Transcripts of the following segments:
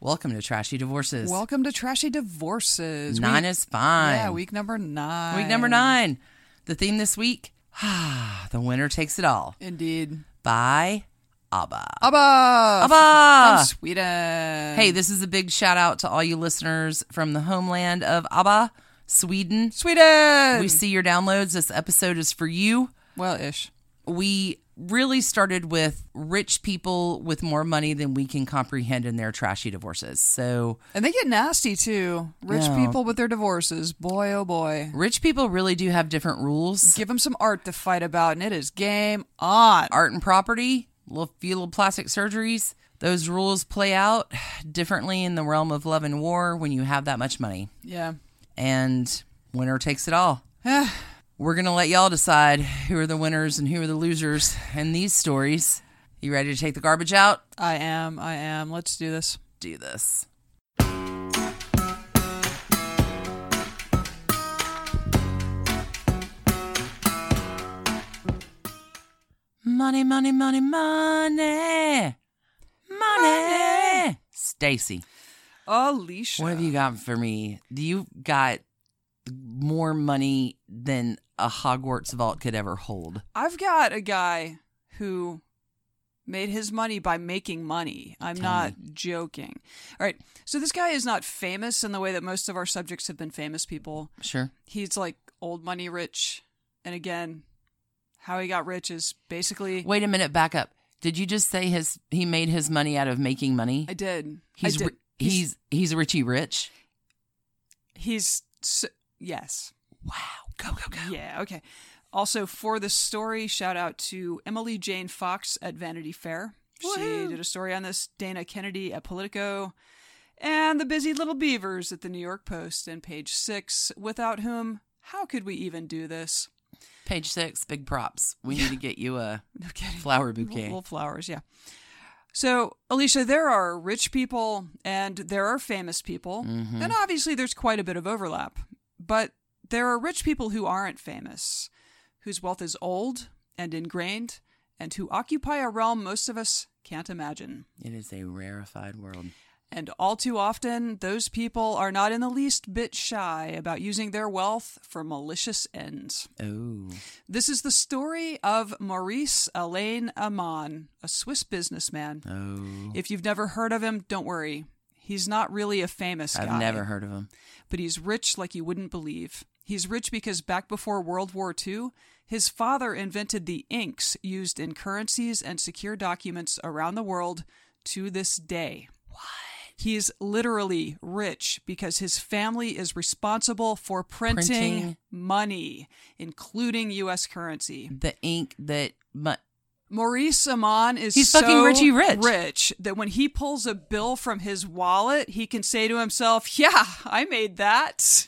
Welcome to Trashy Divorces. Welcome to Trashy Divorces. Nine Week- is fine. Yeah, week number nine. Week number nine. The theme this week, The Winner Takes It All Indeed. by ABBA. Abba! ABBA! From Sweden. Hey, this is a big shout out to all you listeners from the homeland of ABBA, Sweden. Sweden! We see your downloads. This episode is for you. Well, ish. We really started with rich people with more money than we can comprehend in their trashy divorces. So, And they get nasty too. Rich people with their divorces. Boy, oh boy. rich people really do have different rules. Give them some art to fight about, and it is game on. art and property, little few little plastic surgeries. Those rules play out differently in the realm of love and war when you have that much money. Yeah. And winner takes it all. We're gonna let y'all decide who are the winners and who are the losers in these stories. You ready to take the garbage out? I am. I am. Let's do this. Do this. Money, money, money, money. Money. Stacy, Alicia. what have you got for me? Do you got more money than a Hogwarts vault could ever hold? I've got a guy who made his money by making money. I'm Tell not joking. All right. So this guy is not famous in the way that most of our subjects have been famous people. Sure. He's like old money rich. And again, how he got rich is basically Wait a minute, back up. Did you just say his he made his money out of making money? I did. He's I did. ri- he's he's Richie Rich. he's s yes. Wow. Go go go. Yeah, okay. Also, for the story, shout out to Emily Jane Fox at Vanity Fair. She did a story on this, Dana Kennedy at Politico, and the busy little beavers at the New York Post and page six, without whom, how could we even do this? Page six, big props. We need to get you a No flower bouquet. Little flowers, yeah. So, Alicia, there are rich people and there are famous people, Mm-hmm. and obviously there's quite a bit of overlap. But there are rich people who aren't famous, whose wealth is old and ingrained, and who occupy a realm most of us can't imagine. It is a rarefied world. And all too often, those people are not in the least bit shy about using their wealth for malicious ends. Oh. This is the story of Maurice Alain Amon, a Swiss businessman. Oh. If you've never heard of him, don't worry. He's not really a famous guy. I've never heard of him. But he's rich like you wouldn't believe. He's rich because back before World War II, his father invented the inks used in currencies and secure documents around the world to this day. What? He's literally rich because his family is responsible for printing, Printing. money, including U.S. currency. The ink that mu- Maurice Amon is He's so fucking Richie Rich. rich that when he pulls a bill from his wallet, he can say to himself, "Yeah, I made that."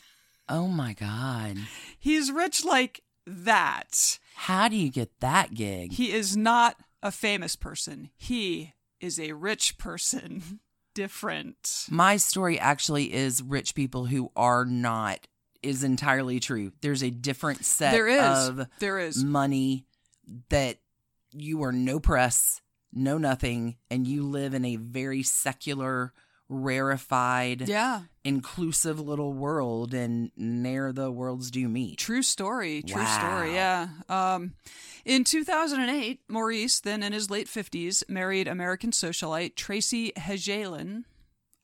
Oh my god. He's rich like that. How do you get that gig? He is not a famous person. He is a rich person. Different. My story actually is rich people who are not is entirely true. There's a different set There is. of There is. money that you are no press, no nothing, and you live in a very secular, rarefied, Yeah. inclusive little world, and ne'er the worlds do meet. True story. True Wow. story. Yeah. Um, in 2008, Maurice, then in his late 50s, married American socialite Tracy Hegelin.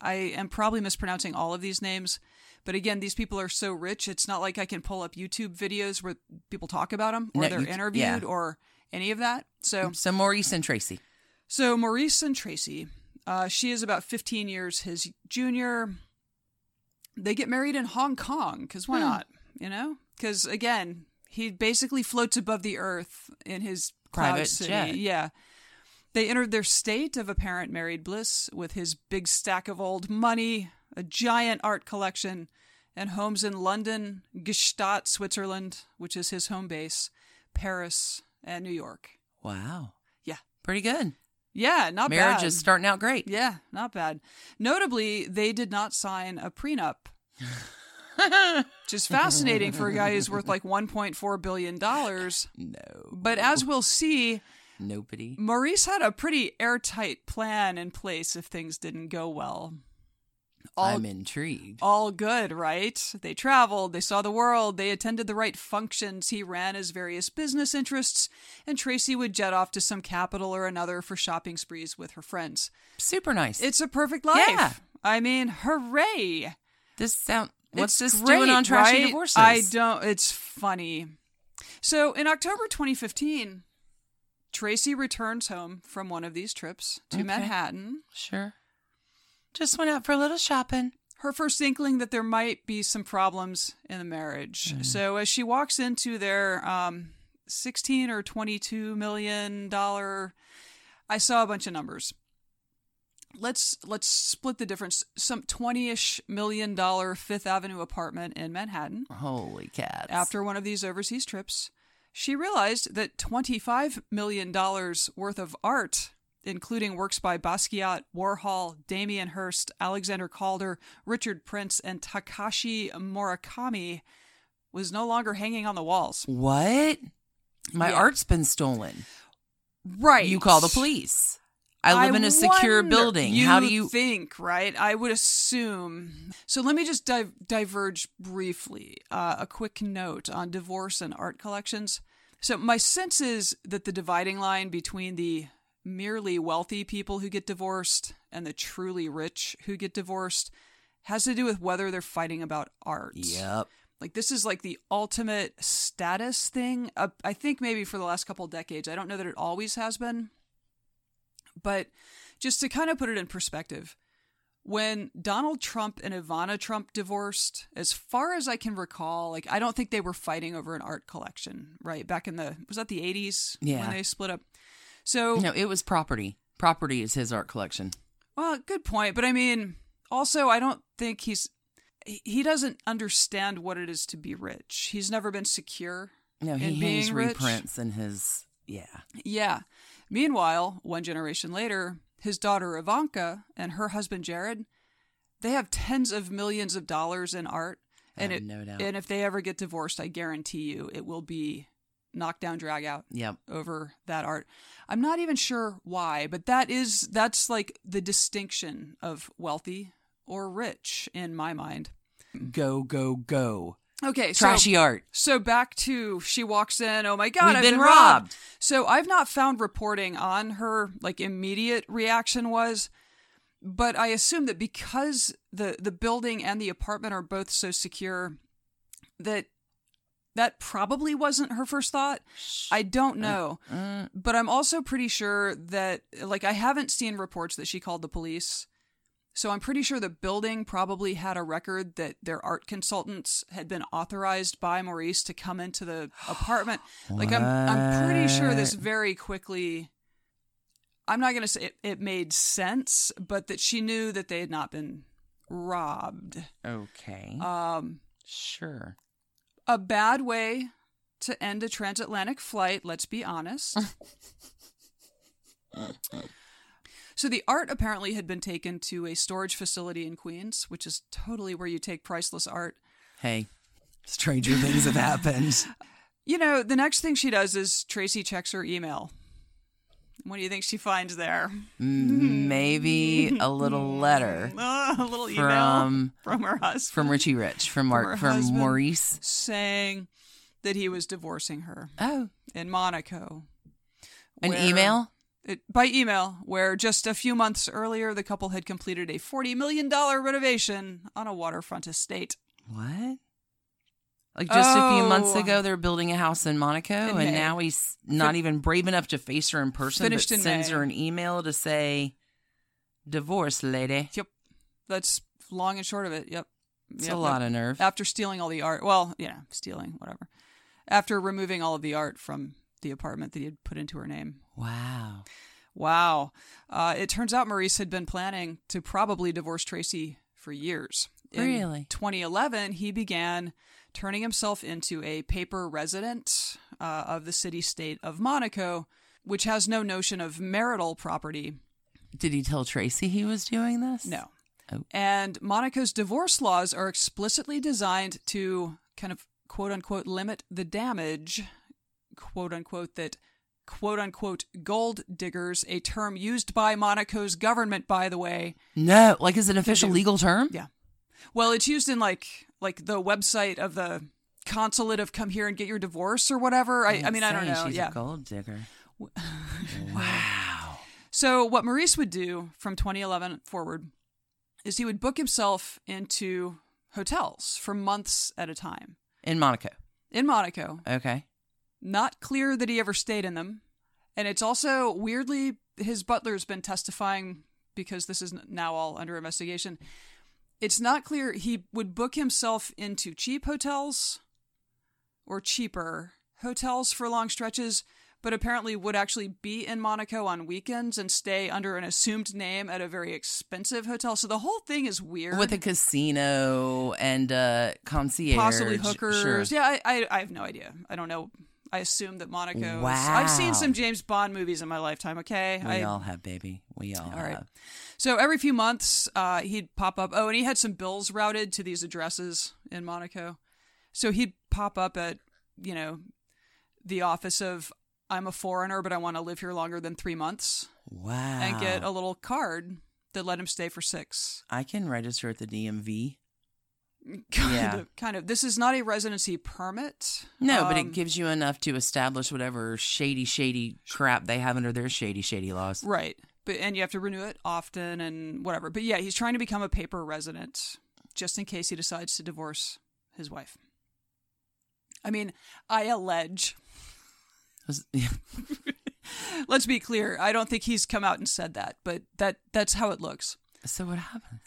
I am probably mispronouncing all of these names, but again, these people are so rich. It's not like I can pull up YouTube videos where people talk about them or No, they're you interviewed yeah. or any of that. So, So Maurice and Tracy. so Maurice and Tracy, uh, she is about 15 years his junior. They get married in Hong Kong because why not? You know, because again, he basically floats above the earth in his cloud Private city. jet. Yeah. They entered their state of apparent married bliss with his big stack of old money, a giant art collection, and homes in London, Gstaad, Switzerland, which is his home base, Paris, and New York. Wow. Yeah. Pretty good. Yeah, not bad. Marriage bad. is starting out great. Yeah, not bad. Notably, they did not sign a prenup, which is fascinating for a guy who's worth like $1.4 billion. No. But as we'll see, Nobody. Maurice had a pretty airtight plan in place if things didn't go well. All, I'm intrigued. all good, right? They traveled, they saw the world, they attended the right functions, he ran his various business interests, and Tracy would jet off to some capital or another for shopping sprees with her friends. Super nice. It's a perfect life. Yeah. I mean, hooray. this sound. What's It's this great, doing on trashy right? divorces? I don't. It's funny. So in October 2015, Tracy returns home from one of these trips to Okay. Manhattan. Sure. Just went out for a little shopping. Her first inkling that there might be some problems in the marriage. So as she walks into their um, 16 or 22 million dollar, I saw a bunch of numbers. Let's let's split the difference. Some 20ish million dollar Fifth Avenue apartment in Manhattan. Holy cats. After one of these overseas trips, she realized that $25 million worth of art, including works by Basquiat, Warhol, Damien Hirst, Alexander Calder, Richard Prince, and Takashi Murakami, was no longer hanging on the walls. What? My Yeah. art's been stolen. Right. You call the police. I live in a secure building. How do you'd think? Right. I would assume. So let me just dive, diverge briefly. Uh, a quick note on divorce and art collections. So my sense is that the dividing line between the merely wealthy people who get divorced and the truly rich who get divorced has to do with whether they're fighting about art. Yep. Like this is like the ultimate status thing. Uh, I think maybe for the last couple of decades. I don't know that it always has been. But just to kind of put it in perspective, when Donald Trump and Ivana Trump divorced, as far as I can recall, like I don't think they were fighting over an art collection, right? Back in the was that the 80s Yeah. when they split up. So, No, it was property. Property is his art collection. well, good point, but I mean, also I don't think he's he- doesn't understand what it is to be rich. He's never been secure No, he hangs reprints in his. Yeah. Yeah. Meanwhile, one generation later, his daughter Ivanka and her husband Jared, they have tens of millions of dollars in art. And have it, no doubt. and if they ever get divorced, I guarantee you it will be knockdown drag out Yep. over that art. I'm not even sure why, but that is that's like the distinction of wealthy or rich in my mind. Go, go, go. Okay, so Trashy art. so back to she walks in. Oh my god, We've I've been been, robbed. So I've not found reporting on her like immediate reaction was, but I assume that because the the building and the apartment are both so secure, that that probably wasn't her first thought. I don't know, Uh, but I'm also pretty sure that like I haven't seen reports that she called the police. So I'm pretty sure the building probably had a record that their art consultants had been authorized by Maurice to come into the apartment. Like I'm I'm pretty sure this very quickly I'm not going to say it, it made sense, but that she knew that they had not been robbed. okay. Um sure. A bad way to end a transatlantic flight, let's be honest. so the art apparently had been taken to a storage facility in Queens, which is totally where you take priceless art. Hey, stranger things have happened. You know, the next thing she does is Tracy checks her email. What do you think she finds there? Mm, maybe a little letter a little email from from her husband from Richie Rich from Mark from husband. Maurice. saying that he was divorcing her Oh, in Monaco. an email. it, by email, where just a few months earlier the couple had completed a $40 million renovation on a waterfront estate. What? Like just a few months Oh. ago, they're building a house in Monaco, In and now he's not even brave enough to face her in person, Finished but in sends May. her an email to say, "Divorce, lady." Yep. That's long and short of it. Yep. It's Yep, a lot of nerve. After stealing all the art, well, yeah, stealing, whatever. After removing all of the art from the apartment that he had put into her name. Wow. Wow. Uh, it turns out Maurice had been planning to probably divorce Tracy for years. In Really? 2011, he began turning himself into a paper resident uh, of the city state of Monaco, which has no notion of marital property. Did he tell Tracy he was doing this? No. Oh. And Monaco's divorce laws are explicitly designed to kind of quote unquote limit the damage, quote unquote, that quote unquote gold diggers, a term used by Monaco's government, by the way. No. Like, is it an official legal term? Yeah. Well, it's used in like like the website of the consulate of come here and get your divorce or whatever. I, I mean, I don't know. She's yeah. a gold digger. Mm. wow. So what Maurice would do from 2011 forward is he would book himself into hotels for months at a time In Monaco. in Monaco. Okay. Not clear that he ever stayed in them. And it's also weirdly his butler's been testifying because this is now all under investigation. It's not clear he would book himself into cheap hotels or cheaper hotels for long stretches, but apparently would actually be in Monaco on weekends and stay under an assumed name at a very expensive hotel. So the whole thing is weird. With a casino and uh, concierge. possibly hookers. Sure. Yeah, I, I I have no idea. I don't know. I assume that Monaco. Wow. I've seen some James Bond movies in my lifetime. Okay, We I, all have, baby. We all, all right. have. So every few months, uh, he'd pop up. Oh, and he had some bills routed to these addresses in Monaco. So he'd pop up at, you know, the office of I'm a foreigner, but I want to live here longer than three months, Wow. and get a little card that let him stay for six. I can register at the DMV. Kind Yeah. of, kind of. This is not a residency permit. No, but Um, it gives you enough to establish whatever shady, shady crap they have under their shady, shady laws. Right. But and you have to renew it often and whatever. But yeah, he's trying to become a paper resident just in case he decides to divorce his wife. I mean, I allege. Let's be clear. I don't think he's come out and said that, but that that's how it looks. so what happens?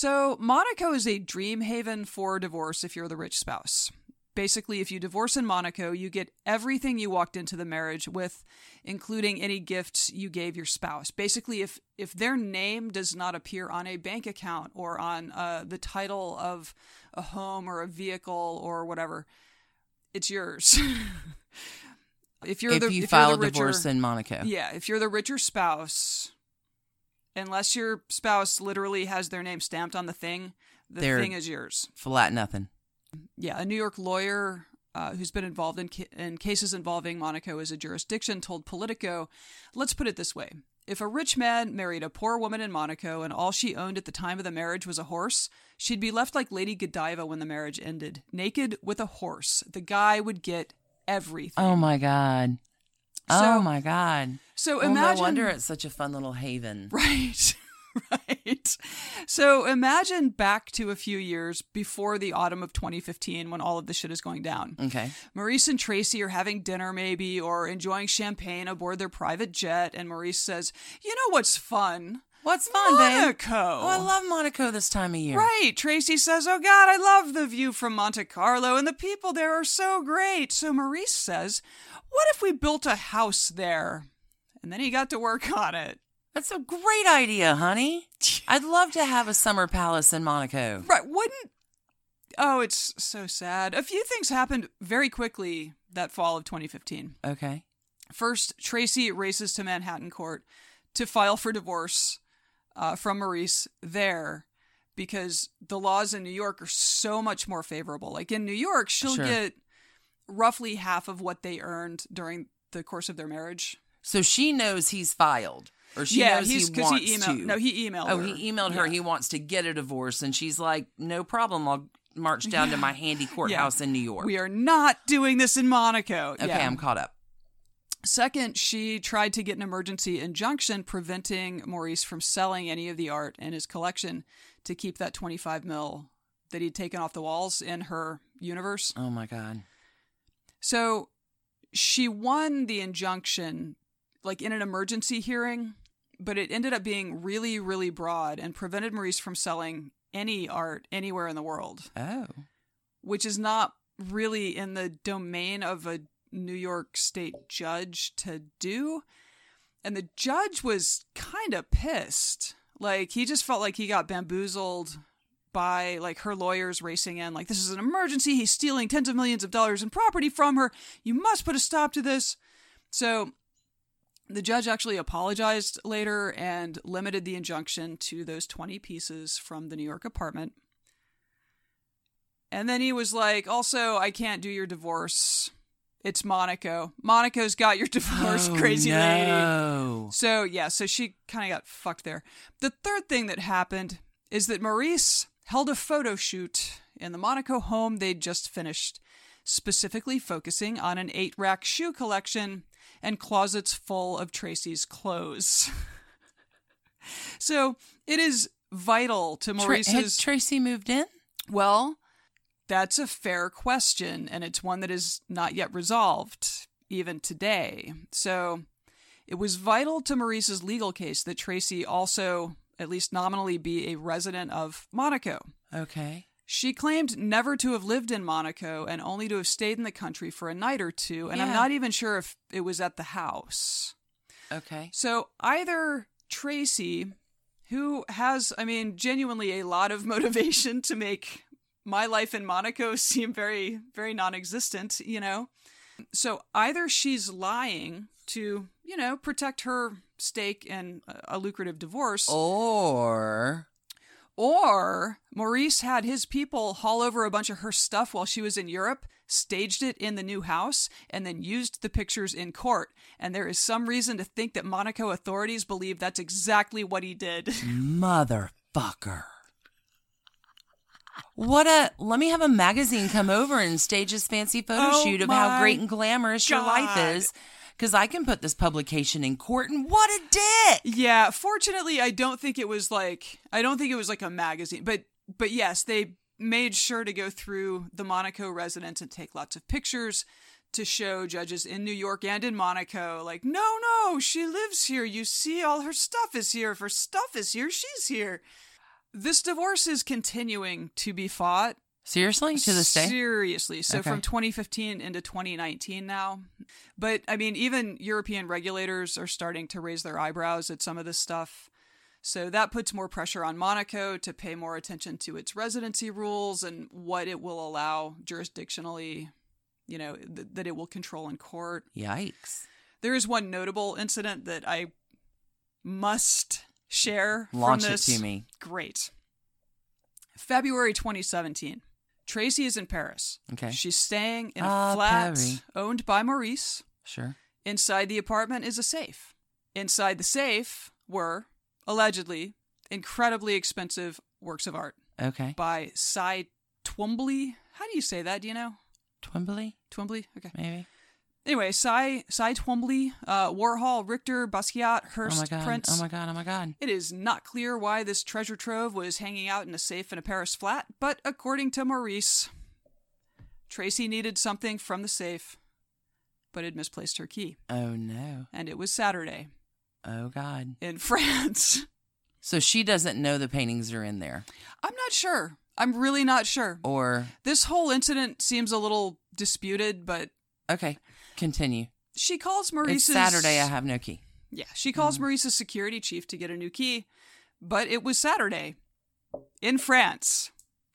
So, Monaco is a dream haven for divorce if you're the rich spouse. Basically, if you divorce in Monaco, you get everything you walked into the marriage with, including any gifts you gave your spouse. Basically, if if their name does not appear on a bank account or on uh, the title of a home or a vehicle or whatever, it's yours. if you're if the you if file the richer, divorce in Monaco. yeah, if you're the richer spouse, unless your spouse literally has their name stamped on the thing, the They're- thing is yours. Flat nothing. Yeah, a New York lawyer uh, who's been involved in, ca- in cases involving Monaco as a jurisdiction told Politico, let's put it this way. If a rich man married a poor woman in Monaco and all she owned at the time of the marriage was a horse, she'd be left like Lady Godiva when the marriage ended, naked with a horse. The guy would get everything. Oh my god. So- oh my god. so Well, imagine no wonder it's such a fun little haven. Right. Right. So imagine back to a few years before the autumn of 2015 when all of this shit is going down. Okay. Maurice and Tracy are having dinner, maybe, or enjoying champagne aboard their private jet, and Maurice says, You know what's fun? What's fun, babe? Monaco. Oh, I love Monaco this time of year. Right. Tracy says, Oh God, I love the view from Monte Carlo, and the people there are so great. So Maurice says, What if we built a house there? And then he got to work on it. That's a great idea, honey. I'd love to have a summer palace in Monaco. Right. Wouldn't. Oh, it's so sad. A few things happened very quickly that fall of 2015. Okay. First, Tracy races to Manhattan Court to file for divorce uh, from Maurice there because the laws in New York are so much more favorable. Like in New York, she'll Sure. get roughly half of what they earned during the course of their marriage. So she knows he's filed, or she yeah, knows he's he wants he emailed. to. No, he emailed. oh, her. he emailed her. Yeah. He wants to get a divorce, and she's like, "No problem. I'll march down to my handy courthouse in New York." We are not doing this in Monaco. okay, Yeah. I'm caught up. Second, she tried to get an emergency injunction preventing Maurice from selling any of the art in his collection to keep that 25 mil that he'd taken off the walls in her universe. Oh my god. So she won the injunction like in an emergency hearing, but it ended up being really, really broad and prevented Maurice from selling any art anywhere in the world, Oh. which is not really in the domain of a New York state judge to do. And the judge was kind of pissed. Like he just felt like he got bamboozled by like her lawyers racing in, like, this is an emergency. He's stealing tens of millions of dollars in property from her. You must put a stop to this. So the judge actually apologized later and limited the injunction to those 20 pieces from the New York apartment. And then he was like, also, I can't do your divorce. It's Monaco. Monaco's got your divorce, Oh, crazy lady. So, yeah, so she kind of got fucked there. The third thing that happened is that Maurice held a photo shoot in the Monaco home they'd just finished, specifically focusing on an eight rack shoe collection and closets full of Tracy's clothes. so, it is vital to Tra- had Tracy moved in? Well, that's a fair question, and it's one that is not yet resolved, even today. So, it was vital to Maurice's legal case that Tracy also, at least nominally, be a resident of Monaco. Okay. She claimed never to have lived in Monaco and only to have stayed in the country for a night or two, and I'm not even sure if it was at the house. Okay. So either Tracy, who has, I mean, genuinely a lot of motivation to make my life in Monaco seem very, very non existent, you know? So either she's lying to, you know, protect her stake in a- lucrative divorce, Or or Maurice had his people haul over a bunch of her stuff while she was in Europe, staged it in the new house, and then used the pictures in court. And there is some reason to think that Monaco authorities believe that's exactly what he did. motherfucker. What a let me have a magazine come over and stage this fancy photo Oh shoot of how great and glamorous your life is. Because I can put this publication in court and what a dick. yeah, fortunately, I don't think it was like I don't think it was like a magazine, but but yes, they made sure to go through the Monaco residence and take lots of pictures to show judges in New York and in Monaco, like, no, no, she lives here. You see, all her stuff is here. If her stuff is here, she's here. This divorce is continuing to be fought. Seriously? To this day? Seriously. So Okay. from 2015 into 2019 now. But I mean, even European regulators are starting to raise their eyebrows at some of this stuff. So that puts more pressure on Monaco to pay more attention to its residency rules and what it will allow jurisdictionally, you know, th- that it will control in court. Yikes. There is one notable incident that I must share Launch from it this. to me. Great. February 2017. Tracy is in Paris. Okay. She's staying in a Ah, flat Paris. owned by Maurice. Sure. Inside the apartment is a safe. Inside the safe were, allegedly, incredibly expensive works of art Okay. by Cy Twombly. How do you say that? Do you know? Twombly, Twombly? Okay. maybe? Anyway, Cy, Cy Twombly, uh, Warhol, Richter, Basquiat, Oh my god. Prince. Oh my god. Oh my god. It is not clear why this treasure trove was hanging out in a safe in a Paris flat, but according to Maurice, Tracy needed something from the safe, but had misplaced her key. Oh no. And it was Saturday Oh god. in France. So she doesn't know the paintings are in there. I'm not sure. I'm really not sure. Or This whole incident seems a little disputed, but okay. Continue. she calls Maurice's It's Saturday. I have no key. Yeah, she calls mm-hmm. Maurice's security chief to get a new key, but it was Saturday in France.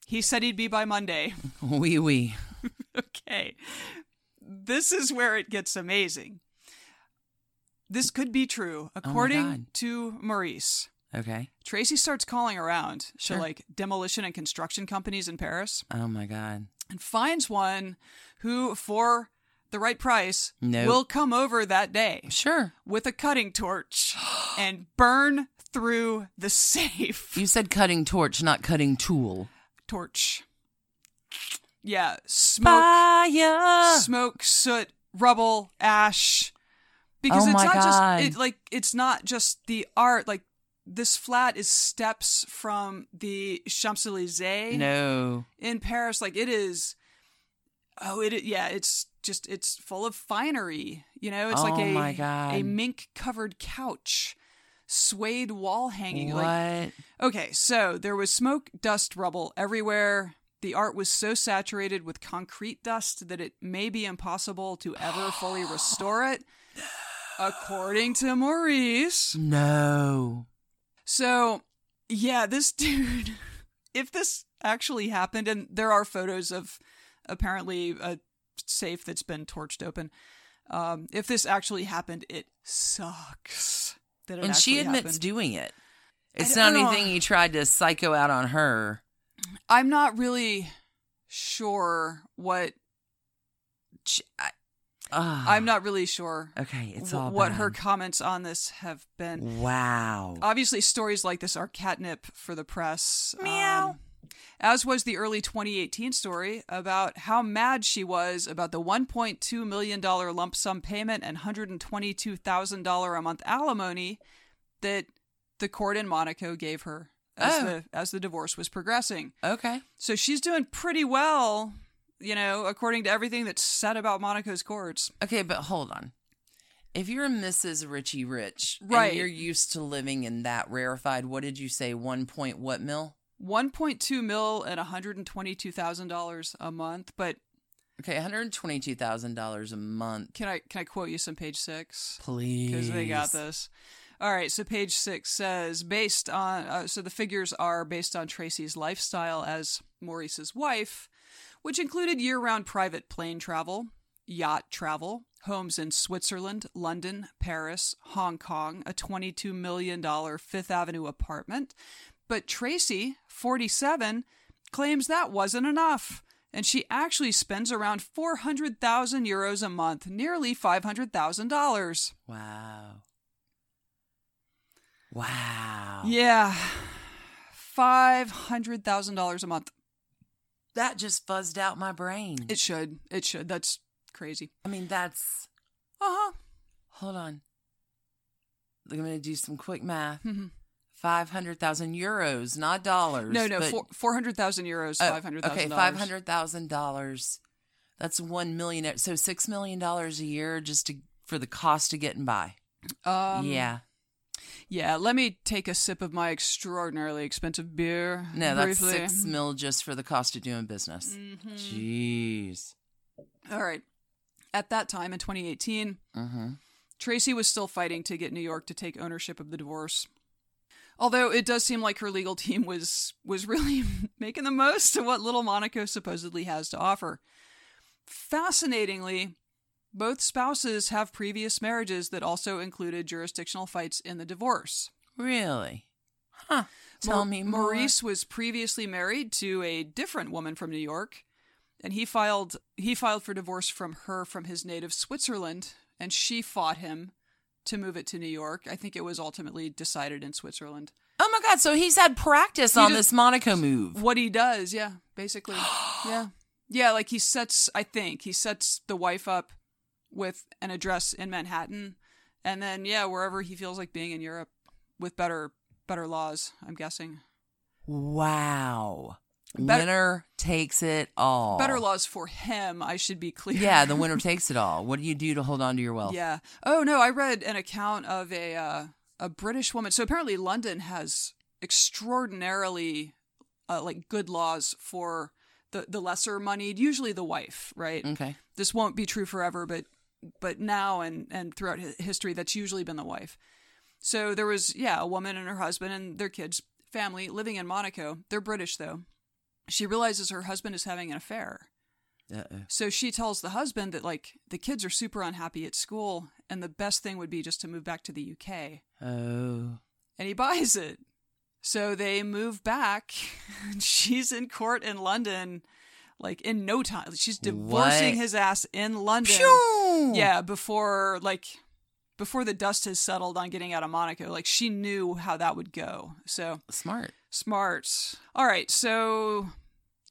He said he'd be by Monday. Wee wee. okay. This is where it gets amazing. This could be true, oh according God. to Maurice. Okay. Tracy starts calling around Sure. to like demolition and construction companies in Paris Oh my god. and finds one who, for the right price, Nope. will come over that day Sure. with a cutting torch and burn through the safe. You said cutting torch, not cutting tool. Torch. Yeah, smoke. Fire. smoke, soot, rubble, ash. Because Oh it's my not God. just it, like it's not just the art. Like this flat is steps from the Champs Elysees No. in Paris. Like it is. Oh, it yeah. It's just it's full of finery. You know, it's like Oh a my God. a mink covered couch, suede wall hanging. What? Like Okay, so there was smoke, dust, rubble everywhere. The art was so saturated with concrete dust that it may be impossible to ever fully restore it, according to Maurice. no. So, yeah, this dude if this actually happened, and there are photos of apparently a safe that's been torched open. Um, if this actually happened, it sucks. That it and she admits happened. doing it. It's not anything he tried to psycho out on her. I'm not really sure what I- ah. I'm not really sure Okay, it's all what bad. her comments on this have been. Wow. Obviously, stories like this are catnip for the press. Meow. um, as was the early 2018 story about how mad she was about the $1.2 million lump sum payment and $122,000 a month alimony that the court in Monaco gave her as, Oh. the, as the divorce was progressing. Okay. So she's doing pretty well, you know, according to everything that's said about Monaco's courts. Okay, but hold on. If you're a Mrs. Richie Rich, Right. and you're used to living in that rarefied, what did you say? One point what mil? 1.2 mil and $122,000 a month, but Okay, one hundred twenty-two thousand dollars a month. can I can I quote you some page 6? Please, because they got this. All right, so page six says based on uh, so the figures are based on Tracy's lifestyle as Maurice's wife, which included year-round private plane travel, yacht travel, homes in Switzerland, London, Paris, Hong Kong, a $22 million Fifth Avenue apartment. But Tracy, 47, claims that wasn't enough. And she actually spends around 400,000 euros a month, nearly $500,000. Wow. Wow. Yeah. $500,000 a month. That just fuzzed out my brain. It should. It should. That's crazy. I mean, that's. Uh huh. Hold on. I'm going to do some quick math. Mhm. 500,000 euros, not dollars. No, no, but- four, 400,000 euros, Oh, $500,000. Okay, $500,000. That's 1 million. So $6 million a year just to for the cost of getting by. Um, yeah. Yeah, let me take a sip of my extraordinarily expensive beer. No, that's 6 mil just for the cost of doing business. Mm-hmm. Jeez. All right. At that time in 2018, Mm-hmm. Tracy was still fighting to get New York to take ownership of the divorce. Although it does seem like her legal team was was really making the most of what little Monaco supposedly has to offer. Fascinatingly, both spouses have previous marriages that also included jurisdictional fights in the divorce. Really? Huh. Tell Mau- me more. Maurice was previously married to a different woman from New York, and he filed he filed for divorce from her from his native Switzerland, and she fought him to move it to New York. I think it was ultimately decided in Switzerland. Oh my God. So he's had practice He on just- this Monaco move. What he does, yeah, basically. yeah. Yeah, like he sets I think he sets the wife up with an address in Manhattan and then yeah, wherever he feels like being in Europe with better better laws, I'm guessing. Wow. Bet- winner takes it all. Better laws for him, I should be clear. Yeah, the winner takes it all. What do you do to hold on to your wealth? Yeah. Oh no, I read an account of a uh, a British woman. So apparently, London has extraordinarily uh, like good laws for the the lesser moneyed, usually the wife, right? Okay. This won't be true forever, but but now and and throughout history, that's usually been the wife. So there was yeah, a woman and her husband and their kids, family living in Monaco. They're British though. She realizes her husband is having an affair. Uh-oh. So she tells the husband that like the kids are super unhappy at school and the best thing would be just to move back to the UK. Oh. And he buys it. So they move back. She's in court in London like in no time. She's divorcing What? his ass in London. Phew! Yeah, before like before the dust has settled on getting out of Monaco. Like she knew how that would go. So Smart. Smart. All right, so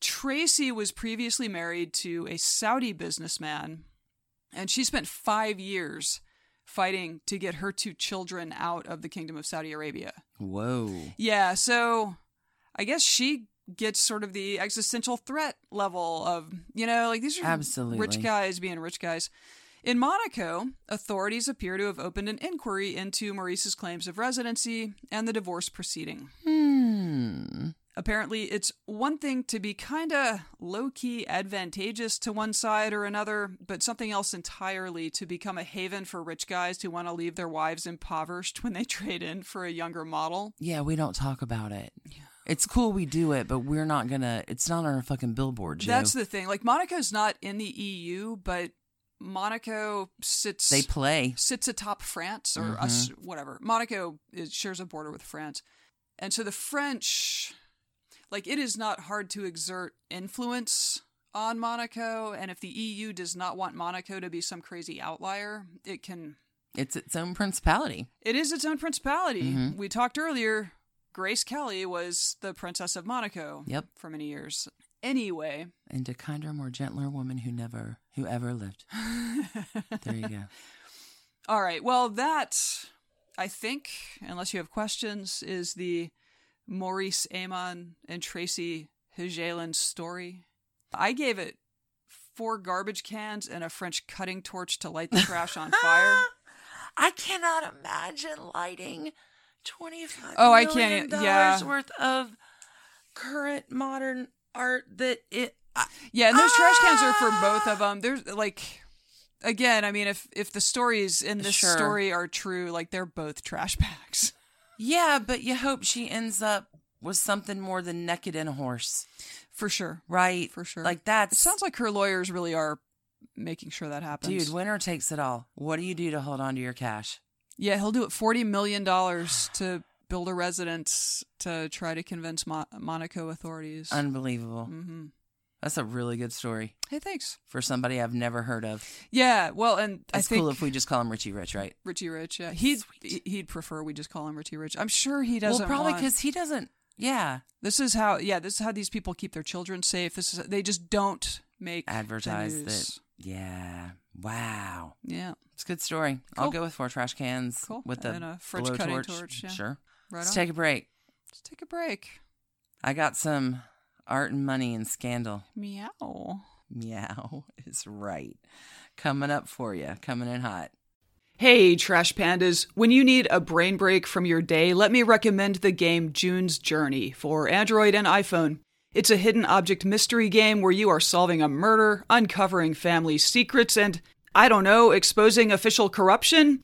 Tracy was previously married to a Saudi businessman, and she spent five years fighting to get her two children out of the Kingdom of Saudi Arabia. Whoa. Yeah, so I guess she gets sort of the existential threat level of, you know, like these are Absolutely. rich guys being rich guys. In Monaco, authorities appear to have opened an inquiry into Maurice's claims of residency and the divorce proceeding. Hmm. Apparently, it's one thing to be kind of low key advantageous to one side or another, but something else entirely to become a haven for rich guys who want to leave their wives impoverished when they trade in for a younger model. Yeah, we don't talk about it. It's cool we do it, but we're not gonna. It's not on our fucking billboard, Joe. That's the thing. Like Monaco's not in the EU, but Monaco sits they play. sits atop France or Mm-hmm. us, whatever. Monaco is, shares a border with France, and so the French, like it is not hard to exert influence on Monaco. And if the EU does not want Monaco to be some crazy outlier, it can. It's its own principality. It is its own principality. Mm-hmm. We talked earlier. Grace Kelly was the Princess of Monaco. Yep. For many years. Anyway, And a kinder, more gentler woman who never, who ever lived. there you go. All right. Well, that I think, unless you have questions, is the Maurice Amon and Tracy Higelin story. I gave it four garbage cans and a French cutting torch to light the trash on fire. I cannot imagine lighting twenty-five. Oh, I can't- yeah. dollars worth of current modern art that it. I, Yeah, and those trash cans are for both of ah. them. There's like, again, I mean, if if the stories in this Sure. story are true, like they're both trash bags. yeah, but you hope she ends up with something more than naked and a horse, For sure. right? For sure. Like that sounds like her lawyers really are making sure that happens. dude. Winner takes it all. What do you do to hold on to your cash? Yeah, he'll do it forty million dollars to build a residence to try to convince Mo- Monaco authorities. Unbelievable. hmm That's a really good story Hey, thanks. for somebody I've never heard of. Yeah, well, and I It's cool if we just call him Richie Rich, right? Richie Rich. Yeah, he'd he'd prefer we just call him Richie Rich. I'm sure he doesn't. well, probably want- because he doesn't. Yeah, this is how. Yeah, this is how these people keep their children safe. This is they just don't make advertise that. Yeah. Wow. Yeah, It's a good story. I'll go with four trash cans Cool. with the And a French blowtorch. cutting torch, yeah. Sure. Right Let's on. take a break. Let's take a break. I got some art and money and scandal. Meow. Meow is right. Coming up for you. Coming in hot. Hey, Trash Pandas. When you need a brain break from your day, let me recommend the game June's Journey for Android and iPhone. It's a hidden object mystery game where you are solving a murder, uncovering family secrets, and, I don't know, exposing official corruption,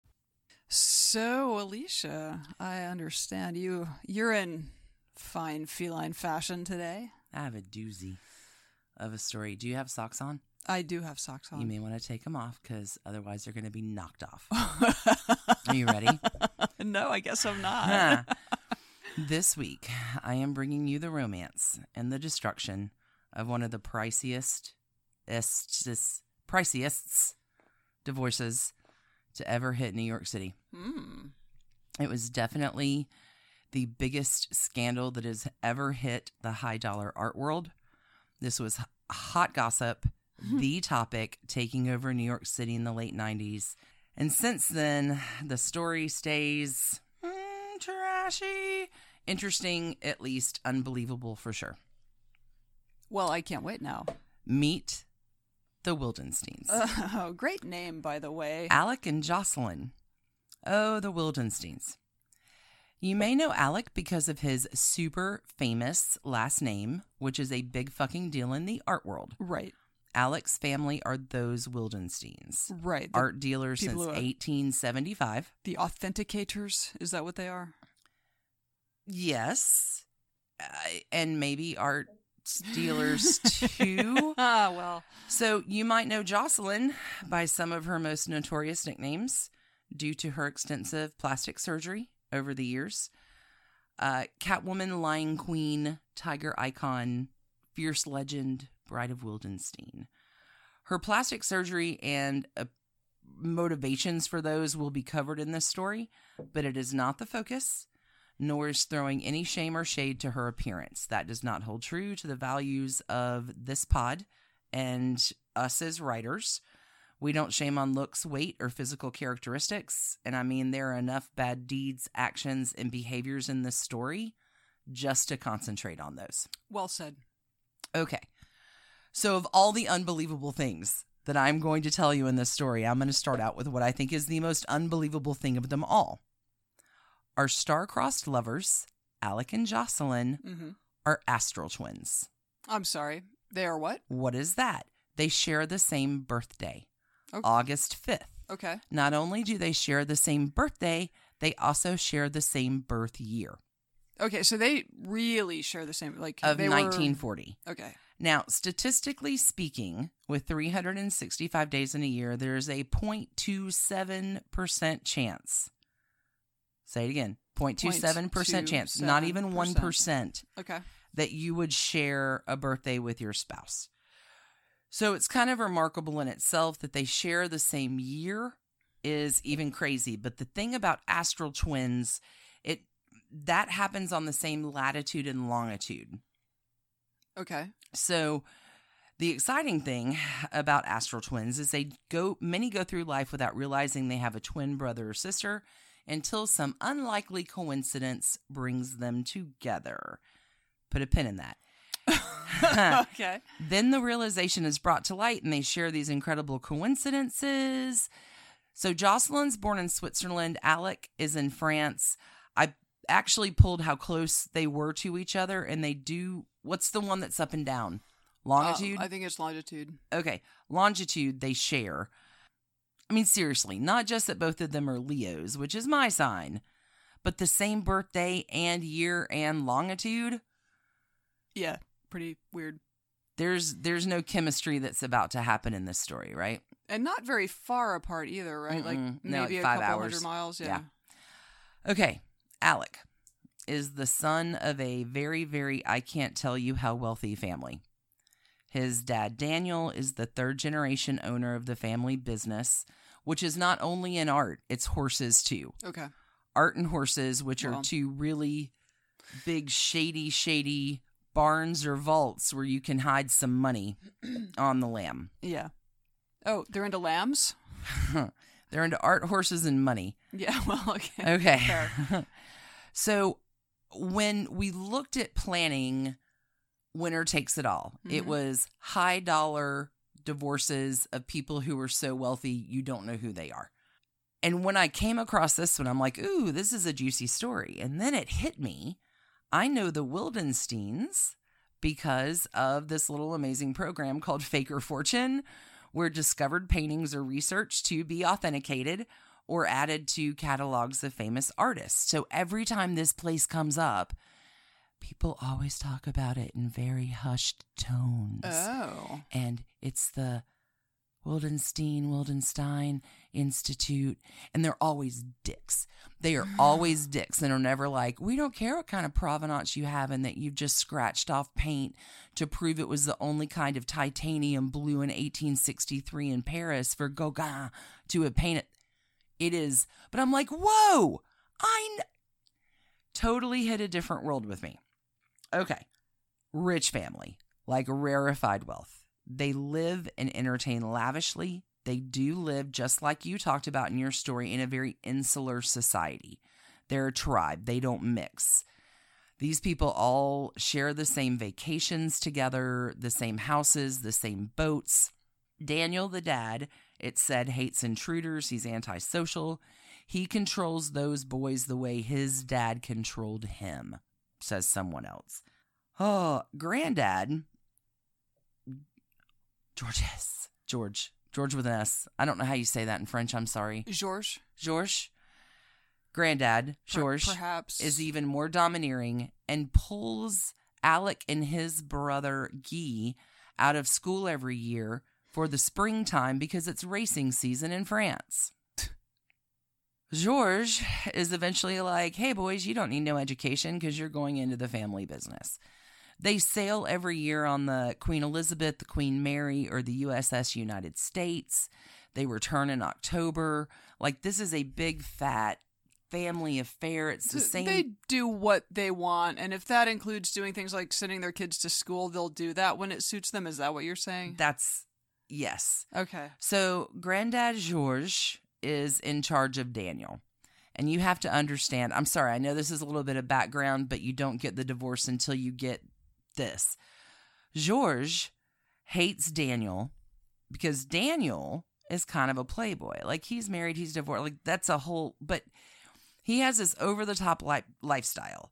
So, Alicia, I understand you you're in fine feline fashion today. I have a doozy of a story. Do you have socks on? I do have socks on. You may want to take them off because otherwise they're going to be knocked off. Are you ready? no, I guess I'm not. This week, I am bringing you the romance and the destruction of one of the priciest, priciest divorces to ever hit New York City. Hmm. It was definitely the biggest scandal that has ever hit the high dollar art world. This was hot gossip. the topic taking over New York City in the late 90s. And since then, the story stays mm, trashy, interesting, at least unbelievable for sure. Well, I can't wait now. Meet the Wildensteins. Oh, great name, by the way. Alec and Jocelyn. Oh, the Wildensteins. You may know Alec because of his super famous last name, which is a big fucking deal in the art world. Right. Alec's family are those Wildensteins, Right. Art dealers since people who are- 1875. the authenticators, is that what they are? Yes. Uh, and maybe art dealers too. Ah, well. So you might know Jocelyn by some of her most notorious nicknames due to her extensive plastic surgery over the years. Uh, Catwoman, Lion Queen, Tiger Icon, Fierce Legend, Bride of Wildenstein. Her plastic surgery and uh, motivations for those will be covered in this story, but it is not the focus, nor is throwing any shame or shade to her appearance. That does not hold true to the values of this pod and us as writers. We don't shame on looks, weight, or physical characteristics. And I mean, there are enough bad deeds, actions, and behaviors in this story just to concentrate on those. Well said. Okay. So, of all the unbelievable things that I'm going to tell you in this story, I'm going to start out with what I think is the most unbelievable thing of them all. Our star-crossed lovers, Alec and Jocelyn, hmm are astral twins. I'm sorry. They are what? What is that? They share the same birthday, Okay. August 5th. Okay. Not only do they share the same birthday, they also share the same birth year Okay, so they really share the same, like, of they were- 1940. Okay. Now, statistically speaking, with 365 days in a year, there's a 0.27% chance. Say it again 0.27% chance, not even 1%, Okay. that you would share a birthday with your spouse. So it's kind of remarkable in itself that they share the same year is even crazy. But the thing about astral twins, it that happens on the same latitude and longitude. Okay. So the exciting thing about astral twins is they go many go through life without realizing they have a twin brother or sister until some unlikely coincidence brings them together. Put a pin in that. okay. Then the realization is brought to light and they share these incredible coincidences. So Jocelyn's born in Switzerland, Alec is in France. I actually pulled how close they were to each other and they do what's the one that's up and down? Longitude? Uh, I think it's longitude. okay, longitude they share. I mean seriously, not just that both of them are Leos, which is my sign, but the same birthday and year and longitude. Yeah. Pretty weird. There's there's no chemistry that's about to happen in this story, right? And not very far apart either, right? Like Mm-mm. No, maybe like a couple hours. hundred miles. Yeah. Yeah. Okay, Alec is the son of a very, very, I can't tell you how wealthy family. His dad, Daniel, is the third generation owner of the family business, which is not only in art, it's horses too. Okay. Art and horses, which are two really big, shady, shady barns or vaults where you can hide some money on the lam. Yeah. Oh, they're into lambs? They're into art, horses, and money. Yeah. Well, okay. Okay. So when we looked at planning Winner Takes It All, it Mhm. was high dollar divorces of people who are so wealthy you don't know who they are. And when I came across this one, I'm like, ooh, this is a juicy story. And then it hit me. I know the Wildensteins because of this little amazing program called Fake or Fortune, where discovered paintings are researched to be authenticated or added to catalogs of famous artists. So every time this place comes up, people always talk about it in very hushed tones. Oh. And it's the Wildenstein, Wildenstein Institute. And they're always dicks. They are always dicks and are never like, we don't care what kind of provenance you have and that you've just scratched off paint to prove it was the only kind of titanium blue in 1863 in Paris for Gauguin to have painted. It is, but I'm like, whoa, I totally hit a different world with me. Okay, rich family, like rarefied wealth. They live and entertain lavishly. They do live, just like you talked about in your story, in a very insular society. They're a tribe, they don't mix. These people all share the same vacations together, the same houses, the same boats. Daniel, the dad, it said, hates intruders. He's antisocial. He controls those boys the way his dad controlled him, says someone else. Oh, granddad, Georges, George, George with an S. I don't know how you say that in French. I'm sorry. George, Georges, granddad, per- George, perhaps is even more domineering and pulls Alec and his brother Guy out of school every year for the springtime because it's racing season in France. Georges is eventually like, hey, boys, you don't need no education because you're going into the family business. They sail every year on the Queen Elizabeth, the Queen Mary, or the USS United States. They return in October. Like, this is a big, fat family affair. It's the same. They do what they want, and if that includes doing things like sending their kids to school, they'll do that when it suits them. Is that what you're saying? That's, yes. Okay. So, Granddad Georges is in charge of Daniel. And you have to understand, I'm sorry, I know this is a little bit of background, but you don't get the divorce until you get this. Georges hates Daniel because Daniel is kind of a playboy. Like he's married, he's divorced. Like that's a whole, but he has this over the top li- lifestyle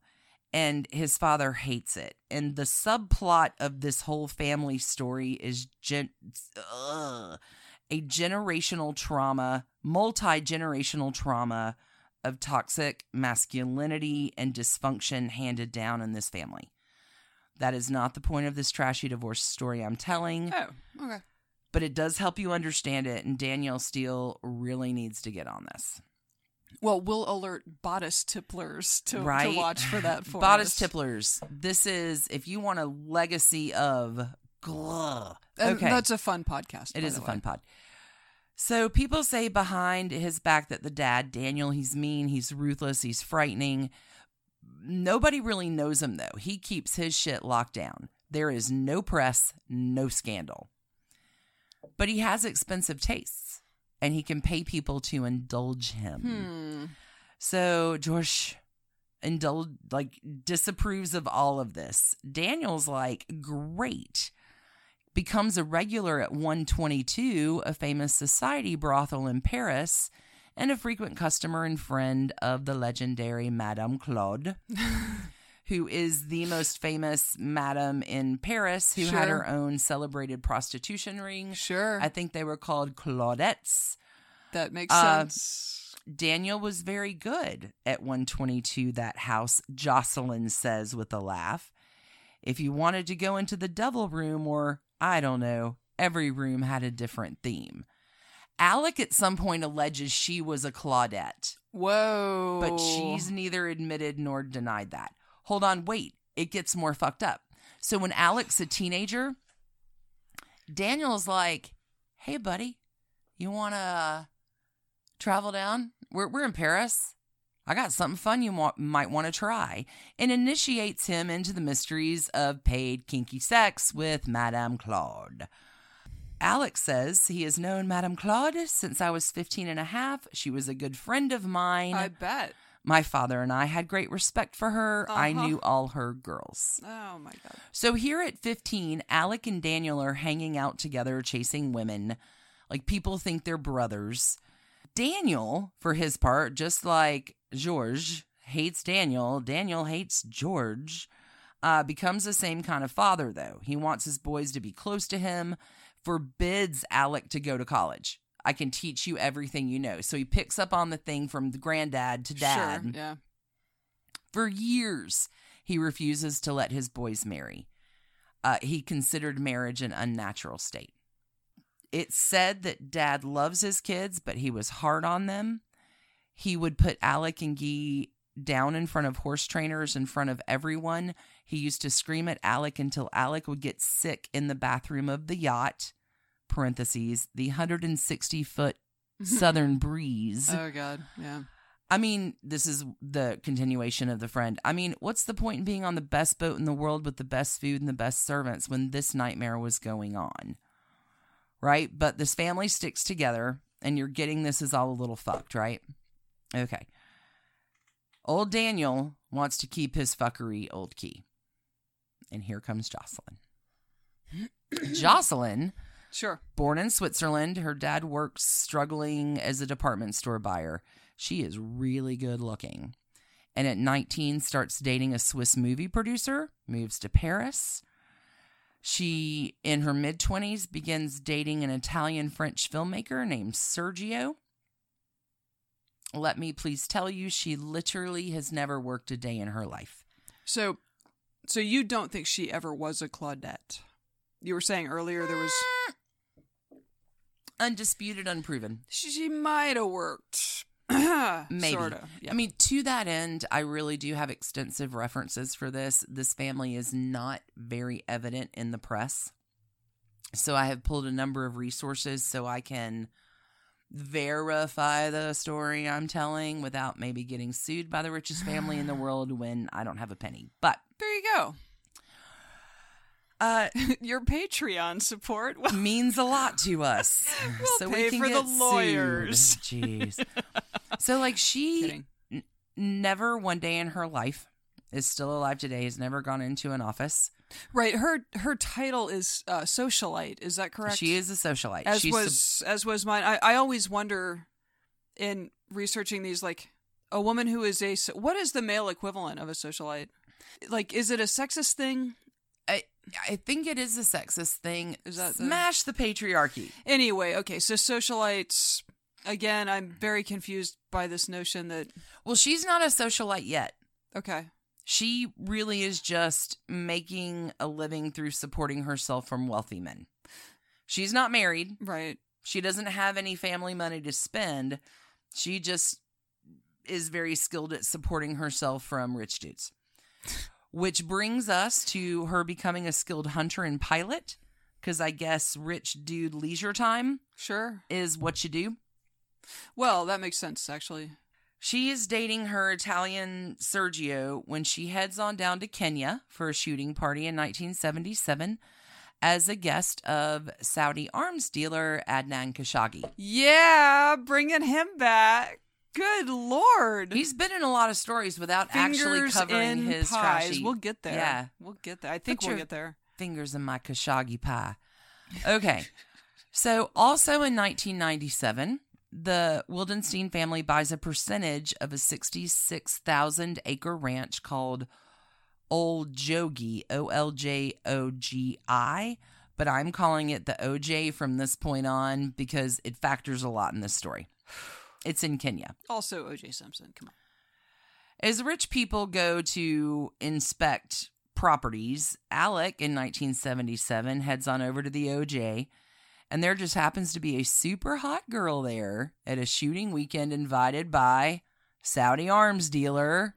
and his father hates it. And the subplot of this whole family story is gen- ugh, a generational trauma, multi generational trauma of toxic masculinity and dysfunction handed down in this family. That is not the point of this trashy divorce story I'm telling, Oh, okay. but it does help you understand it. And Danielle Steel really needs to get on this. Well, we'll alert bodice tipplers to, right? to watch for that for Bodice us. tipplers. This is if you want a legacy of gluh. Okay. That's a fun podcast. It is a fun pod. So people say behind his back that the dad, Daniel, he's mean, he's ruthless, he's frightening. Nobody really knows him though. He keeps his shit locked down. There is no press, no scandal. But he has expensive tastes and he can pay people to indulge him. Hmm. So George indul like disapproves of all of this. Daniel's like, great. Becomes a regular at 122, a famous society brothel in Paris, and a frequent customer and friend of the legendary Madame Claude, who is the most famous madam in Paris, who had her own celebrated prostitution ring. Sure. I think they were called Claudettes. that makes Uh, sense. Daniel was very good at 122 that house, Jocelyn says with a laugh. If you wanted to go into the devil room or I don't know, every room had a different theme. Alec at some point alleges she was a Claudette, Whoa. but she's neither admitted nor denied that. Hold on, wait. It gets more fucked up. So when Alec's a teenager, Daniel's like, "Hey, buddy, you want to travel down? We're we're in Paris. I got something fun you want, might want to try." And initiates him into the mysteries of paid kinky sex with Madame Claude. Alex says he has known Madame Claude since I was 15 and a half. She was a good friend of mine. I bet. My father and I had great respect for her. I Uh-huh. knew all her girls. Oh my god. So here at 15, Alec and Daniel are hanging out together chasing women. Like people think they're brothers. Daniel, for his part, just like George hates Daniel, Daniel hates George. Uh, becomes the same kind of father, though. He wants his boys to be close to him, forbids Alec to go to college. I can teach you everything you know. So he picks up on the thing from the granddad to dad. Sure. Yeah. For years, he refuses to let his boys marry. Uh, he considered marriage an unnatural state. It's said that dad loves his kids, but he was hard on them. He would put Alec and Guy down in front of horse trainers in front of everyone. He used to scream at Alec until Alec would get sick in the bathroom of the yacht. Parentheses, the 160 foot Southern Breeze. Oh god. Yeah. I mean, this is the continuation of the friend. I mean, what's the point in being on the best boat in the world with the best food and the best servants when this nightmare was going on? Right? But this family sticks together and you're getting this is all a little fucked, right? Okay. Old Daniel wants to keep his fuckery old key. And here comes Jocelyn. Jocelyn Sure. Born in Switzerland, her dad works struggling as a department store buyer. She is really good looking. And at 19 starts dating a Swiss movie producer, moves to Paris. She in her mid 20s begins dating an Italian French filmmaker named Sergio. Let me please tell you she literally has never worked a day in her life. So, so you don't think she ever was a Claudette? You were saying earlier there was ah! Undisputed, unproven. she, she might have worked. Maybe. Sorta. Yeah. I mean, to that end, I really do have extensive references for this. This family is not very evident in the press. So I have pulled a number of resources so I can verify the story I'm telling without maybe getting sued by the richest family in the world when I don't have a penny. But there you go. Uh Your Patreon support. Well, means a lot to us. We'll so pay we can for the get sued. lawyers. Jeez. so like she n- never one day in her life is still alive today has never gone into an office Right. Her her title is uh, socialite. Is that correct? she is a socialite As She's was as was mine. I, I always wonder in researching these like a woman who is a so- what is the male equivalent of a socialite? Like, is it a sexist thing? I, think it is a sexist thing Is that the- smash the patriarchy Anyway, okay. So socialites. Again, I'm very confused by this notion that well she's not a socialite yet okay, she really is just making a living through supporting herself from wealthy men she's not married right. She doesn't have any family money to spend. She just is very skilled at supporting herself from rich dudes. Which brings us to her becoming a skilled hunter and pilot. Because I guess rich dude leisure time Sure. is what you do. Well, that makes sense actually. She is dating her Italian Sergio when she heads on down to Kenya for a shooting party in 1977 as a guest of Saudi arms dealer Adnan Khashoggi. Yeah, bringing him back. Good lord. He's been in a lot of stories without actually covering in his pies. trashy. We'll get there. Yeah, We'll get there. I think Put we'll your- get there. fingers in my Khashoggi pie. Okay, so also in 1997, the Wildenstein family buys a percentage of a 66,000 acre ranch called Ol Jogi, O L J O G I. But I'm calling it the OJ from this point on because it factors a lot in this story. It's in Kenya. Also, O.J. Simpson. Come on. As rich people go to inspect properties, Alec in 1977 heads on over to the OJ, and there just happens to be a super hot girl there at a shooting weekend invited by Saudi arms dealer.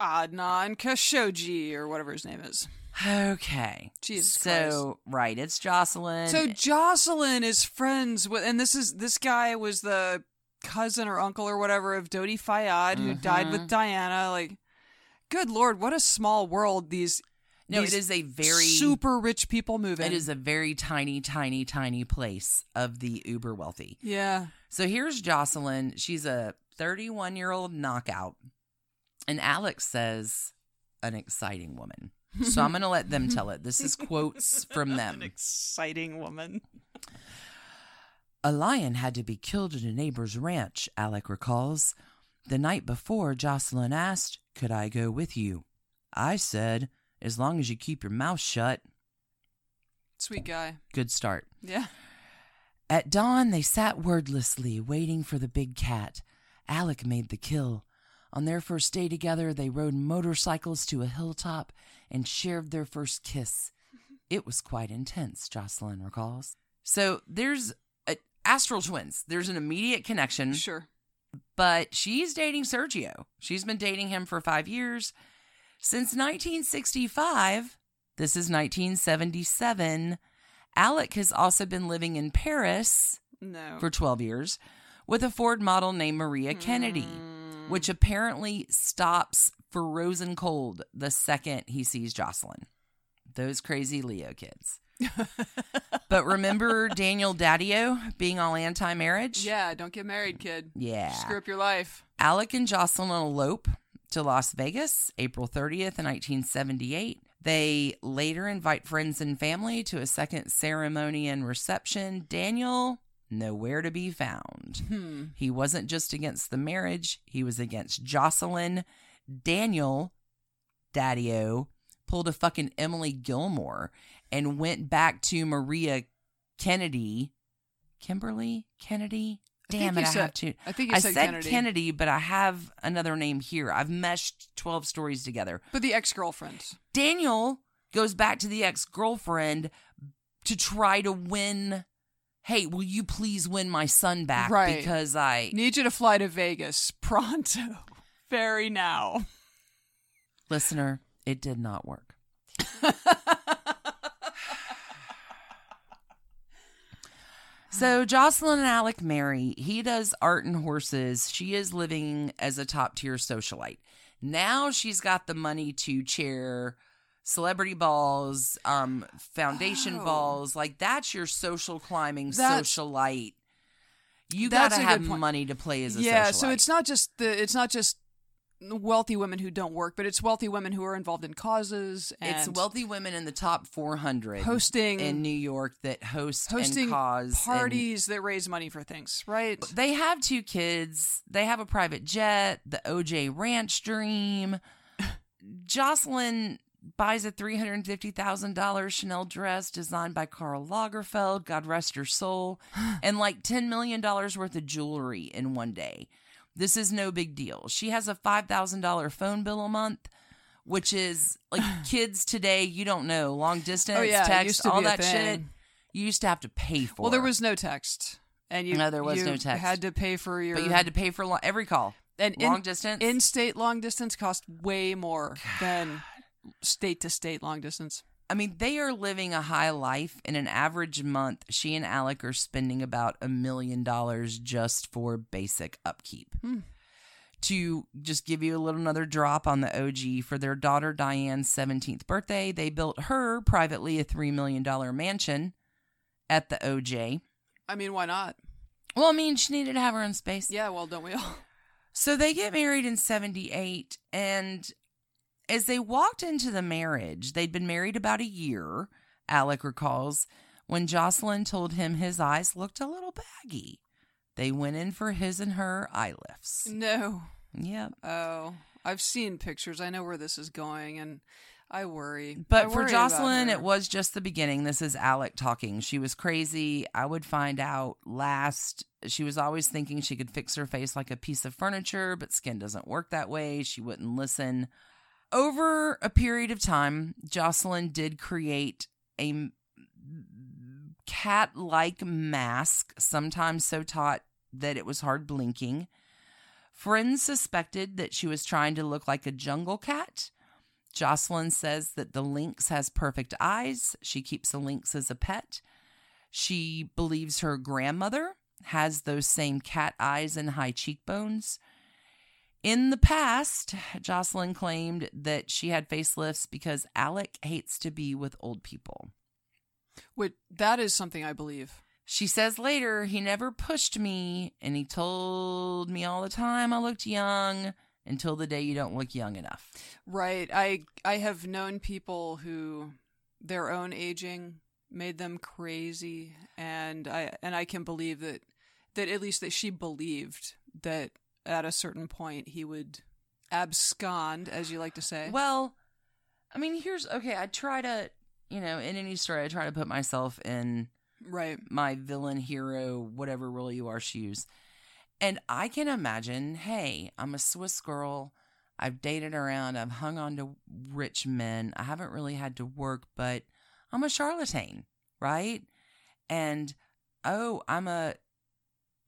Adnan Khashoggi or whatever his name is. Okay. Jesus so, right, it's Jocelyn. So Jocelyn is friends with, and this is this guy was the cousin or uncle or whatever of Dodi Fayed who died Mm-hmm. with Diana. Like, good lord, what a small world these. no, these it is a very super rich people move in. It is a very tiny, tiny, tiny place of the uber wealthy. yeah. So here's Jocelyn. She's a 31 year old knockout. And Alex says, an exciting woman. So I'm going to let them tell it. This is quotes from them. Exciting woman. A lion had to be killed at a neighbor's ranch, Alec recalls. The night before, Jocelyn asked, Could I go with you? I said, As long as you keep your mouth shut. Sweet guy. Good start. Yeah. At dawn, they sat wordlessly, waiting for the big cat. Alec made the kill. On their first day together, they rode motorcycles to a hilltop and shared their first kiss. It was quite intense, Jocelyn recalls. So there's astral twins. There's an immediate connection, Sure. but she's dating Sergio. She's been dating him for five years. Since 1965, this is 1977, Alec has also been living in Paris No. for 12 years with a Ford model named Maria Kennedy. Hmm. which apparently stops frozen cold the second he sees Jocelyn. Those crazy Leo kids. but remember Daniel Daddio being all anti marriage? Yeah, don't get married, kid. Yeah. Screw up your life. Alec and Jocelyn elope to Las Vegas April 30th, in 1978. They later invite friends and family to a second ceremony and reception. Daniel, nowhere to be found. Hmm. He wasn't just against the marriage, he was against Jocelyn. Daniel, Daddio, pulled a fucking Emily Gilmore and went back to Maria Kennedy. Kimberly Kennedy? Damn it, I said- have to. I think you I said said Kennedy. but I have another name here. I've meshed 12 stories together. But the ex girlfriend. Daniel goes back to the ex girlfriend to try to win. Hey, will you please win my son back? Right. Because I. Need you to fly to Vegas pronto. Very now. Listener, it did not work. So Jocelyn and Alec marry. He does art and horses. She is living as a top tier socialite. Now she's got the money to chair celebrity balls, um, foundation Oh. balls. Like that's your social climbing That's- socialite. You gotta have money to play as a socialite. yeah, socialite. so it's not just the it's not just wealthy women who don't work, but it's wealthy women who are involved in causes and It's wealthy women in the top 400 hosting in New York that host hosting and cause and- parties that raise money for things, right? they have two kids. They have a private jet, the OJ Ranch dream. Jocelyn buys a $350,000 Chanel dress designed by Karl Lagerfeld, God rest her soul, and like $10 million worth of jewelry in one day. This is no big deal. She has a $5,000 phone bill a month, which is like kids today, you don't know, long distance, Oh, yeah, text, all that shit. You used to have to pay for. Well, there was no text, and you No, there was no text. Had to pay for your, but you had to pay for lo- every call. and long in, distance. In-state long distance cost way more than state to state long distance. I mean, they are living a high life. In an average month, she and Alec are spending about a million dollars just for basic upkeep. Hmm. To just give you a little another drop on the OG, for their daughter Diane's 17th birthday, they built her privately a $3 million mansion at the OJ. I mean, why not? Well, I mean, she needed to have her own space. Yeah, well, don't we all? So they get married in 78 and as they walked into the marriage, they'd been married about a year, Alec recalls, when Jocelyn told him his eyes looked a little baggy. They went in for his and her eye lifts. No. Yep. Oh, I've seen pictures. I know where this is going, and I worry. But for worry about Jocelyn, it was just the beginning. This is Alec talking. She was crazy. I would find out last. She was always thinking she could fix her face like a piece of furniture, but skin doesn't work that way. She wouldn't listen. Over a period of time, Jocelyn did create a cat like mask, sometimes so taut that it was hard blinking. Friends suspected that she was trying to look like a jungle cat. Jocelyn says that the lynx has perfect eyes. She keeps a lynx as a pet. She believes her grandmother has those same cat eyes and high cheekbones. In the past, Jocelyn claimed that she had facelifts because Alec hates to be with old people. Which, that is something I believe. She says later, he never pushed me, and he told me all the time I looked young until the day you don't look young enough. Right. I I have known people who their own aging made them crazy, and I and I can believe that that at least that she believed that at a certain point he would abscond, as you like to say. Well, I mean, here's okay. I try to, you know, in any story, I try to put myself in right. my villain, hero, whatever role you are shoes. And I can imagine, hey, I'm a Swiss girl. I've dated around. I've hung on to rich men. I haven't really had to work, but I'm a charlatan, right? And oh, I'm a.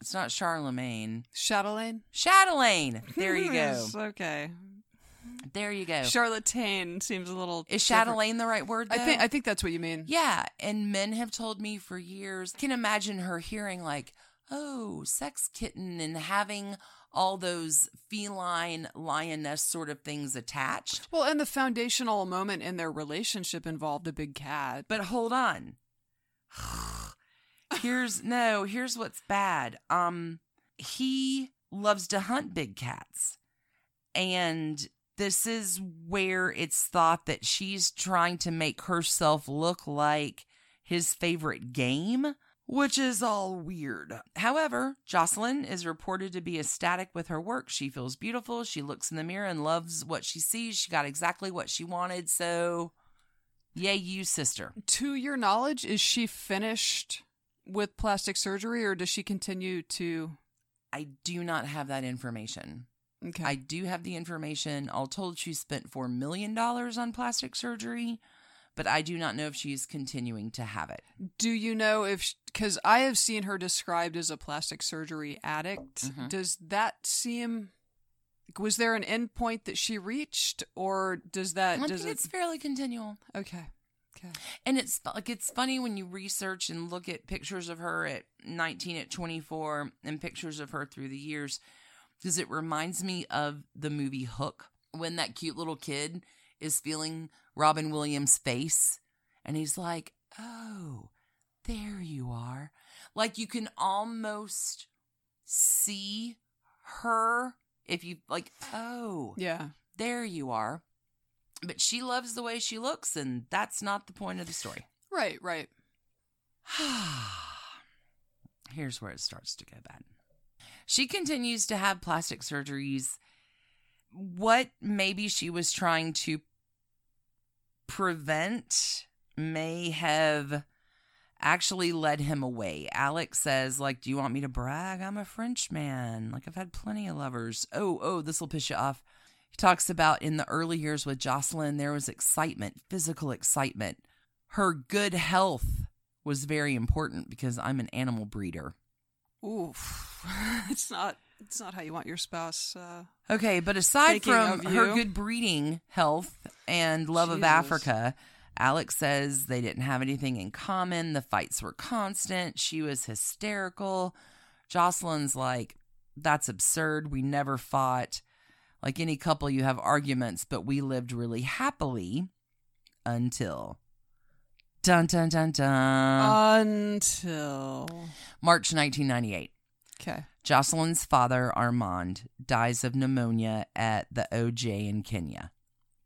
It's not Charlemagne. Chatelaine. Chatelaine. There you go. Okay. There you go. Charlatan seems a little. Is chatelaine the right word? I think? I think that's what you mean. Yeah, and men have told me for years. I can imagine her hearing like, oh, sex kitten and having all those feline lioness sort of things attached. Well, and the foundational moment in their relationship involved a big cat. But hold on. here's no, here's what's bad. Um he loves to hunt big cats. And this is where it's thought that she's trying to make herself look like his favorite game, which is all weird. However, Jocelyn is reported to be ecstatic with her work. She feels beautiful. She looks in the mirror and loves what she sees. She got exactly what she wanted. So, yay, you, sister. To your knowledge, is she finished with plastic surgery or does she continue to? I do not have that information. Okay. I do have the information. All told, she spent $4 million on plastic surgery, but I do not know if she's continuing to have it. Do you know if because I have seen her described as a plastic surgery addict? Mhm. Does that seem? Was there an end point that she reached, or does that I does think it? it's fairly continual. Okay, okay. And it's like it's funny when you research and look at pictures of her at 19 at 24 and pictures of her through the years because it reminds me of the movie Hook when that cute little kid is feeling Robin Williams' face and he's like, "Oh, there you are." Like you can almost see her if you like, "Oh, Yeah. there you are." But she loves the way she looks, and that's not the point of the story. Right. Right. Here's where it starts to go bad. She continues to have plastic surgeries. What maybe she was trying to prevent may have actually led him away. Alex says, like, do you want me to brag? I'm a Frenchman. Like, I've had plenty of lovers. Oh, oh, this will piss you off. He talks about in the early years with Jocelyn, there was excitement, physical excitement. Her good health was very important because I'm an animal breeder. Oof. it's not. It's not how you want your spouse. Uh, Okay, but aside from her good breeding, health, and love of Africa, Alex says they didn't have anything in common. The fights were constant. She was hysterical. Jocelyn's like, that's absurd. We never fought. Like any couple, you have arguments, but we lived really happily until. Dun dun dun dun. until. March 1998. Okay. Jocelyn's father, Armand, dies of pneumonia at the OJ in Kenya,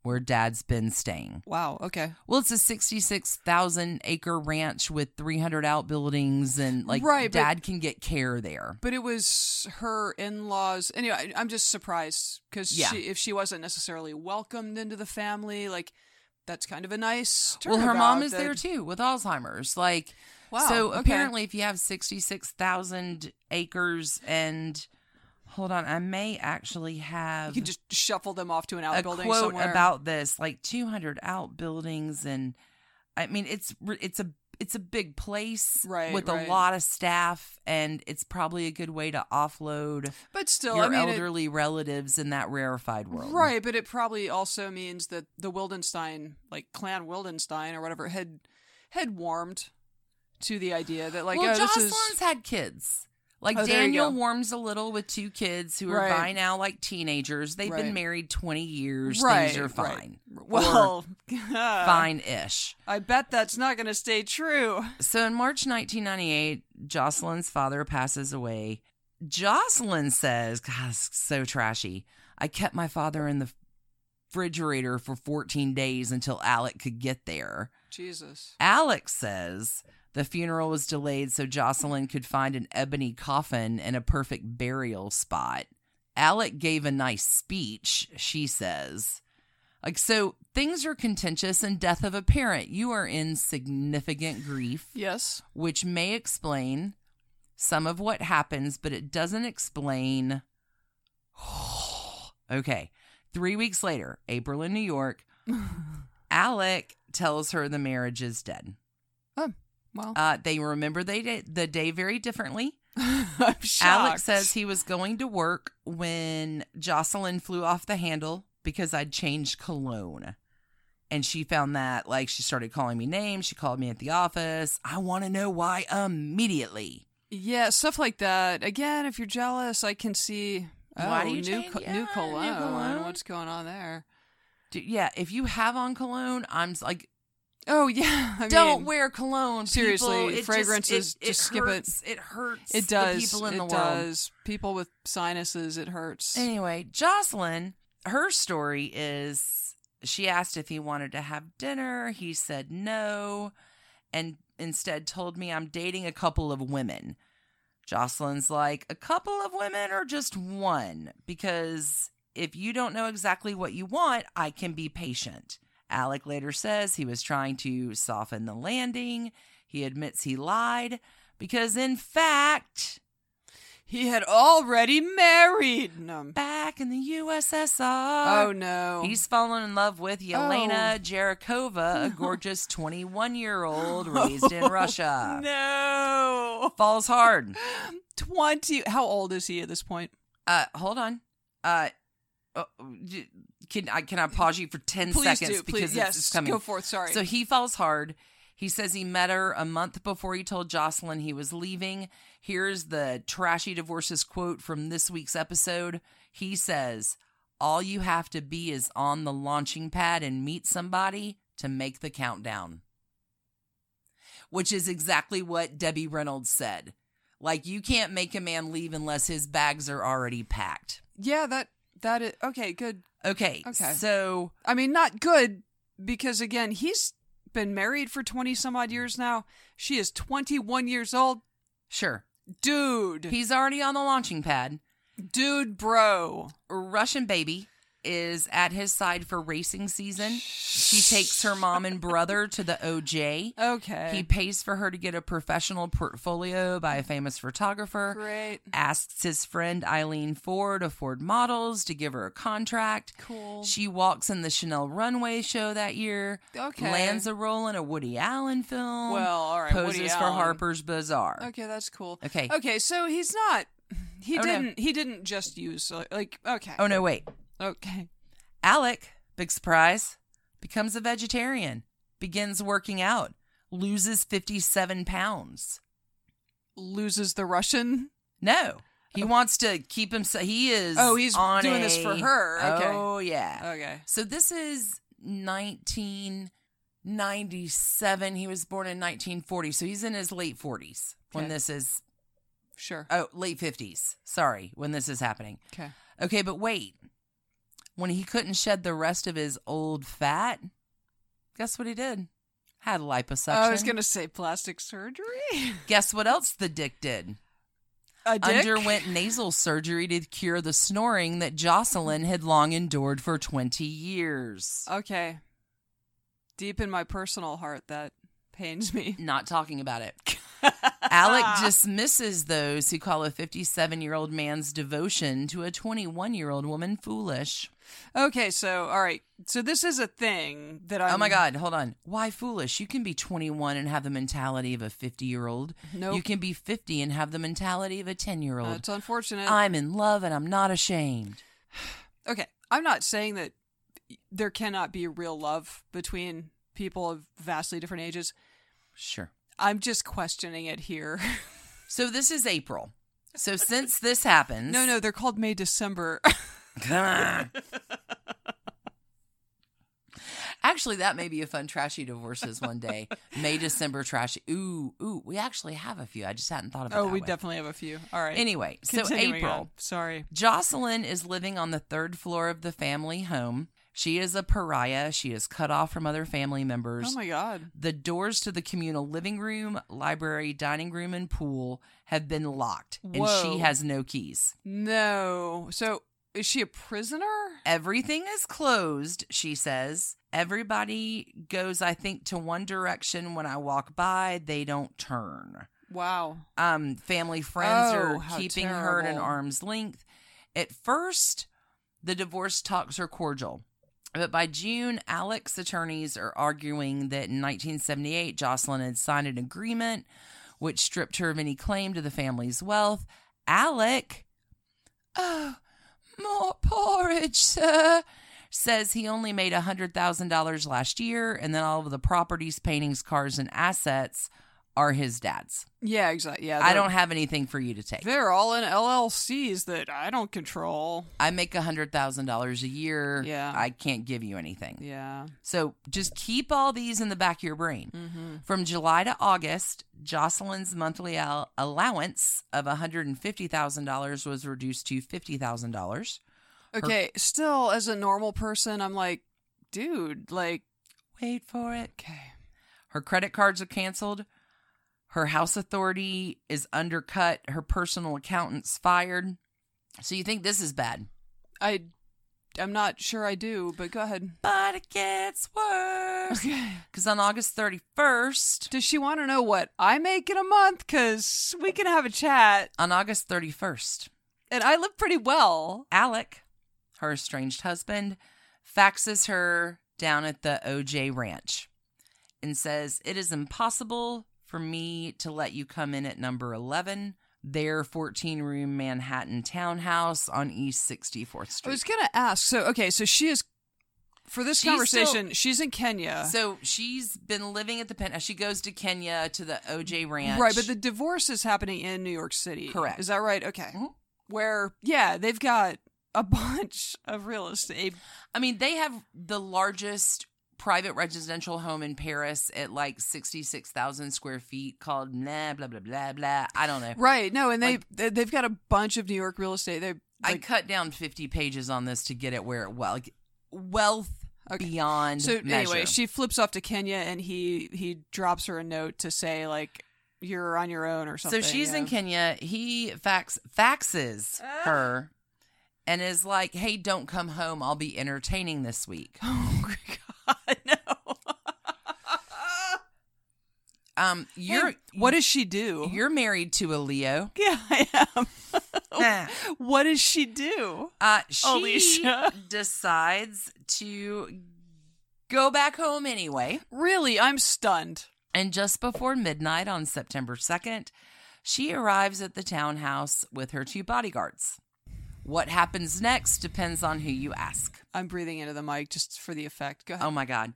where dad's been staying. Wow. Okay. Well, it's a 66,000 acre ranch with 300 outbuildings, and like Right, but- dad can get care there. But it was her in-laws. Anyway, I, I'm just surprised because Yeah. she, if she wasn't necessarily welcomed into the family, like that's kind of a nice. Well, her mom is that- there too with Alzheimer's. Like, Wow, so okay. apparently, if you have 66,000 acres and hold on, I may actually have. You can just shuffle them off to an outbuilding a quote somewhere. about this like 200 outbuildings and i mean it's it's a it's a big place Right, with right. a lot of staff and it's probably a good way to offload but still, your I mean, it- elderly relatives in that rarefied world right? But it probably also means that the Wildenstein, like Clan Wildenstein or whatever, had had warmed to the idea that like well oh, jocelyn's is had kids like Oh, daniel warms a little with two kids who are by now like teenagers they've been married 20 years right, things are right. fine Well, fine-ish I bet that's not going to stay true. So in March 1998, Jocelyn's father passes away. Jocelyn says, God, it's so trashy. I kept my father in the refrigerator for 14 days until Alec could get there. Jesus. Alex says the funeral was delayed so Jocelyn could find an ebony coffin and a perfect burial spot. Alec gave a nice speech, she says. Like, so things are contentious and death of a parent. You are in significant grief Yes. which may explain some of what happens, but it doesn't explain. okay. Three weeks later, April in New York, Alec tells her the marriage is dead. Oh, well, Uh, they remember they did the day very differently. I'm Alex says he was going to work when Jocelyn flew off the handle because I'd changed cologne. And she found that, like, she started calling me names. She called me at the office. I want to know why immediately. Yeah, stuff like that. Again, if you're jealous, I can see. Oh, Why do you new co- yeah, new new cologne. cologne. What's going on there? Dude, yeah, if you have on cologne, I'm like, Oh yeah, I don't mean, wear cologne. seriously, people. It just- fragrances, it, just it skip it. hurts. It hurts. It does. The people in it the world. does. People with sinuses, it hurts. Anyway, Jocelyn, her story is she asked if he wanted to have dinner. He said no, and instead told me I'm dating a couple of women. Jocelyn's like, a couple of women or just one? Because if you don't know exactly what you want, I can be patient. Alec later says he was trying to soften the landing. He admits he lied because, in fact, He had already married. Back in the USSR. Oh no. He's fallen in love with Yelena Jarakova, a gorgeous 21 year old raised in Russia. no. Falls hard. Twenty. How old is he at this point? Uh, hold on. Uh, j- can I can I pause you for 10 Please seconds do. Please. because yes. it's, it's coming. Go forth. Sorry. So he falls hard. He says he met her a month before he told Jocelyn he was leaving. Here's the trashy divorces quote from this week's episode. He says, All you have to be is on the launching pad and meet somebody to make the countdown. Which is exactly what Debbie Reynolds said. Like, you can't make a man leave unless his bags are already packed. yeah, that that is okay. Good. Okay. Okay. So, I mean, not good because again, he's been married for twenty some odd years now. She is twenty one years old. sure. Dude. He's already on the launching pad. Dude, bro. Russian baby is at his side for racing season. She takes her mom and brother to the OJ. Okay. He pays for her to get a professional portfolio by a famous photographer. Great. Asks his friend Eileen Ford of Ford Models to give her a contract. Cool. She walks in the Chanel runway show that year. Okay. Lands a role in a Woody Allen film. Well, all right, Poses Woody for Allen. Harper's Bazaar. Okay, that's cool. Okay. Okay, so he's not. He Oh, didn't. He didn't just use like okay. Oh no, wait. Okay. Alec, big surprise, becomes a vegetarian, begins working out, loses 57 pounds. Loses the Russian. No, he oh. wants to keep himself. He is. Oh, he's on doing this for her. Okay. Oh, yeah. Okay. So this is 1997. He was born in 1940. So he's in his late 40s when Okay. this is. Sure. Oh, late 50s. Sorry, when this is happening. Okay. Okay, but wait. When he couldn't shed the rest of his old fat, guess what he did? Had liposuction. I was gonna say plastic surgery. Guess what else the dick did? A dick? Underwent nasal surgery to cure the snoring that Jocelyn had long endured for 20 years. Okay. Deep in my personal heart, that pains me. Not talking about it. Alec dismisses those who call a 57 year old man's devotion to a 21 year old woman foolish. Okay, so all right, so this is a thing that I. oh my God, hold on. Why foolish? You can be 21 and have the mentality of a 50 year old. Nope. You can be 50 and have the mentality of a 10 year old. That's unfortunate. I'm in love and I'm not ashamed. okay, I'm not saying that there cannot be real love between people of vastly different ages. Sure. I'm just questioning it here. So this is April. So since this happens. no, no, they're called May December. Actually, that may be a fun trashy divorces one day. May December trashy. Ooh, ooh. We actually have a few. I just hadn't thought of it. oh, that we way. definitely have a few. All right. Anyway, so April. on. Sorry. Jocelyn is living on the third floor of the family home. She is a pariah. She is cut off from other family members. Oh my god. The doors to the communal living room, library, dining room, and pool have been locked, and she has no keys. No. So is she a prisoner? Everything is closed, she says. Everybody goes, I think, to one direction when I walk by. They don't turn. Wow. Um, family friends Oh, are keeping her at an arm's length. At first, the divorce talks are cordial. But by June, Alec's attorneys are arguing that in 1978, Jocelyn had signed an agreement which stripped her of any claim to the family's wealth. Alec, oh, more porridge, sir, says he only made $100,000 last year, and then all of the properties, paintings, cars, and assets are his dad's. Yeah, exactly. Yeah, I don't have anything for you to take. They're all in LLCs that I don't control. I make a hundred thousand dollars a year. Yeah. I can't give you anything. Yeah. So just keep all these in the back of your brain. Mm-hmm. From July to August, Jocelyn's monthly al- allowance of $150,000 was reduced to $50,000. Okay. Still, as a normal person, I'm like, dude, like, Wait for it. okay. Her credit cards are canceled. Her house authority is undercut. Her personal accountant's fired. So you think this is bad. I, I'm not sure I do, but go ahead. But it gets worse. Okay. Because on August 31st, Does she want to know what I make in a month? Because we can have a chat. on August 31st, And I live pretty well. Alec, her estranged husband, faxes her down at the OJ Ranch and says, It is impossible for me to let you come in at number 11, their 14 room Manhattan townhouse on East 64th Street. I was going to ask. So, okay, so she is, for this She's conversation, she's in Kenya. so she's been living at the penthouse. She goes to Kenya to the OJ Ranch. Right, but the divorce is happening in New York City. Correct. Is that right? Okay. Mhm. Where, yeah, they've got a bunch of real estate. I mean, they have the largest private residential home in Paris at like 66,000 square feet called blah, blah, blah, blah, blah. I don't know. Right. No, and they Like- they they've got a bunch of New York real estate. They I cut down 50 pages on this to get it where it well, like wealth Okay. beyond so measure. anyway, she flips off to Kenya and he he drops her a note to say like you're on your own or something. so she's in. Kenya. He fax faxes ah. her and is like, "Hey, don't come home. I'll be entertaining this week." Oh my god, no. Um, you're Hey, what does she do? you're married to a Leo. yeah, I am. Nah. what does she do? Uh, she Alicia. decides to go back home anyway. Really, I'm stunned. And just before midnight on September 2nd, she arrives at the townhouse with her two bodyguards. What happens next depends on who you ask. I'm breathing into the mic just for the effect. Go oh ahead. Oh my God.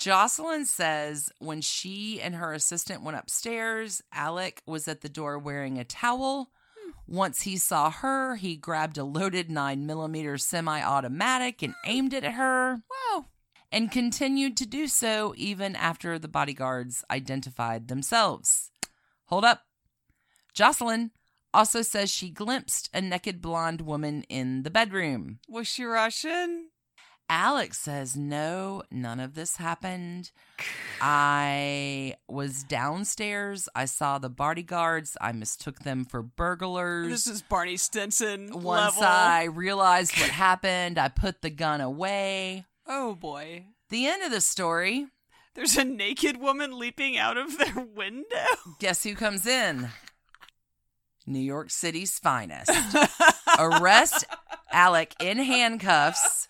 Jocelyn says when she and her assistant went upstairs, Alec was at the door wearing a towel. Hmm. Once he saw her, he grabbed a loaded 9 millimeter semi automatic and aimed it at her. wow. and continued to do so even after the bodyguards identified themselves. Hold up. Jocelyn also says she glimpsed a naked blonde woman in the bedroom. Was she Russian? Alex says, no, none of this happened. I was downstairs. I saw the bodyguards. I mistook them for burglars. This is Barney Stinson Once level. I realized what happened, I put the gun away. Oh boy. The end of the story There's a naked woman leaping out of their window. Guess who comes in? New York City's finest. Arrest Alec in handcuffs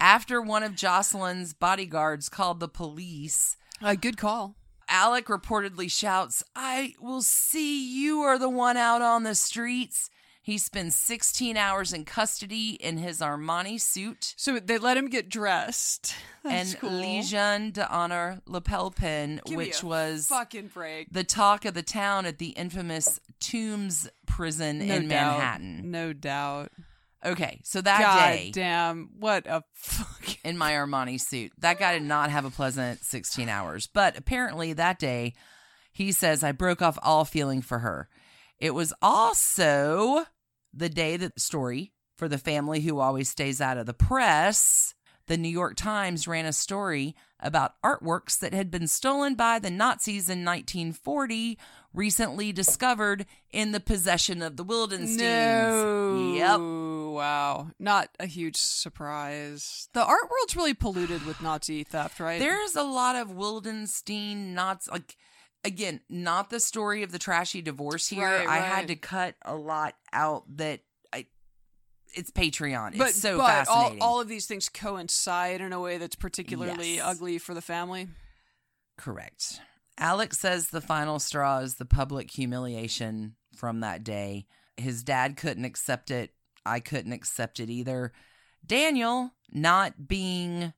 after one of Jocelyn's bodyguards called the police. Uh, good call. Alec reportedly shouts, I will see you are the one out on the streets. He spends 16 hours in custody in his Armani suit So they let him get dressed. That's and cool. Legion d'Honneur lapel pin, Give which a was fucking break. the talk of the town at the infamous Tombs prison No in doubt. Manhattan. No doubt. Okay, so that God day damn, what a fucking in my Armani suit, that guy did not have a pleasant 16 hours. But apparently that day, he says, I broke off all feeling for her. It was also the day that the story for the family who always stays out of the press. The New York Times ran a story about artworks that had been stolen by the Nazis in 1940, recently discovered in the possession of the Wildensteins. No. Yep. Wow. Not a huge surprise. The art world's really polluted with Nazi theft, right? There's a lot of Wildenstein Nazi like again, not the story of the trashy divorce here. Right, I had to cut a lot out that it's Patreon. but it's so fascinating. but all, fascinating. all of these things coincide in a way that's particularly Yes. ugly for the family. Correct. Alex says the final straw is the public humiliation from that day. His dad couldn't accept it. I couldn't accept it either. Daniel, not being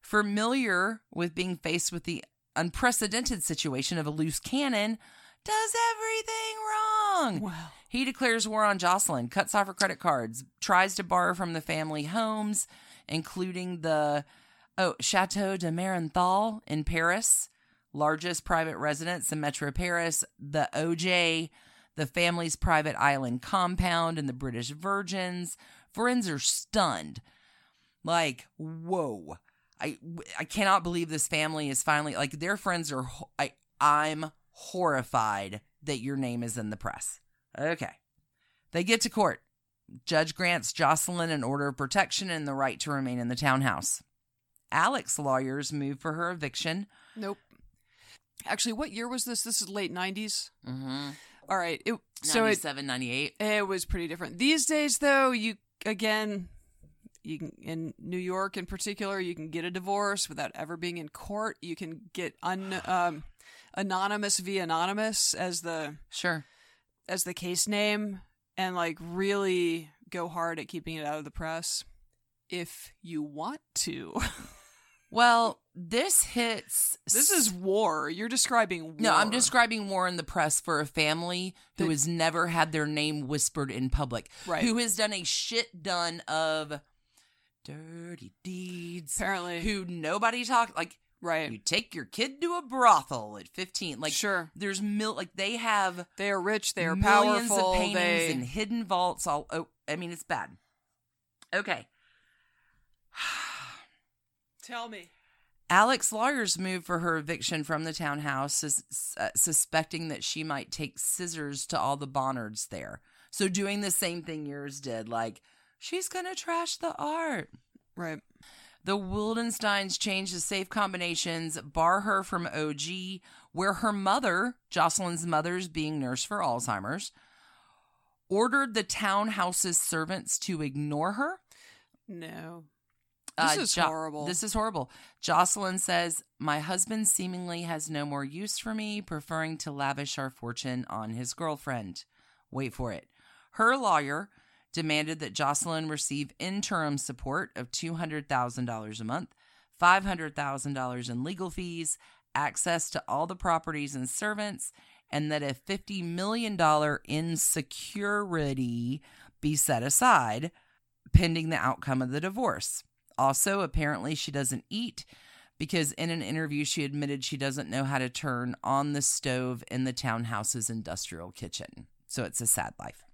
familiar with being faced with the unprecedented situation of a loose cannon does everything wrong. Wow. He declares war on Jocelyn, cuts off her credit cards, tries to borrow from the family homes, including the oh Chateau de Marienthal in Paris, largest private residence in Metro Paris, the OJ, the family's private island compound in the British Virgins. Friends are stunned. Like, whoa. I I cannot believe this family is finally like their friends are I I'm horrified that your name is in the press. Okay. They get to court. Judge grants Jocelyn an order of protection and the right to remain in the townhouse. Alex's lawyers move for her eviction. Nope. Actually, what year was this? This is late 90s. Mm-hmm. All right. It, so it, 98. it was pretty different. These days, though, you, again, you can, in New York in particular, you can get a divorce without ever being in court. You can get un, um, anonymous via anonymous as the Sure. As the case name and like really go hard at keeping it out of the press if you want to. Well, this hits. this is war. You're describing war. No, I'm describing war in the press for a family who That- has never had their name whispered in public, Right. who has done a shit ton of dirty deeds, apparently who nobody talked like. Right. You take your kid to a brothel at 15. Like, Sure. there's mil like they have They are rich. They are millions powerful. of paintings they and hidden vaults. All oh, I mean, it's bad. Okay. tell me. Alex lawyers moved for her eviction from the townhouse, sus- uh, suspecting that she might take scissors to all the Bonnards there. So doing the same thing yours did, like she's gonna trash the art. Right. The Wildensteins changed the safe combinations, bar her from OG, where her mother, Jocelyn's mother's being nurse for Alzheimer's, ordered the townhouse's servants to ignore her. No. This is horrible. Uh, This is horrible. Jocelyn says, My husband seemingly has no more use for me, preferring to lavish our fortune on his girlfriend. Wait for it. Her lawyer demanded that Jocelyn receive interim support of $200,000 a month, $500,000 in legal fees, access to all the properties and servants, and that a $50 million in security be set aside pending the outcome of the divorce. Also, apparently, she doesn't eat because in an interview, she admitted she doesn't know how to turn on the stove in the townhouse's industrial kitchen. So it's a sad life.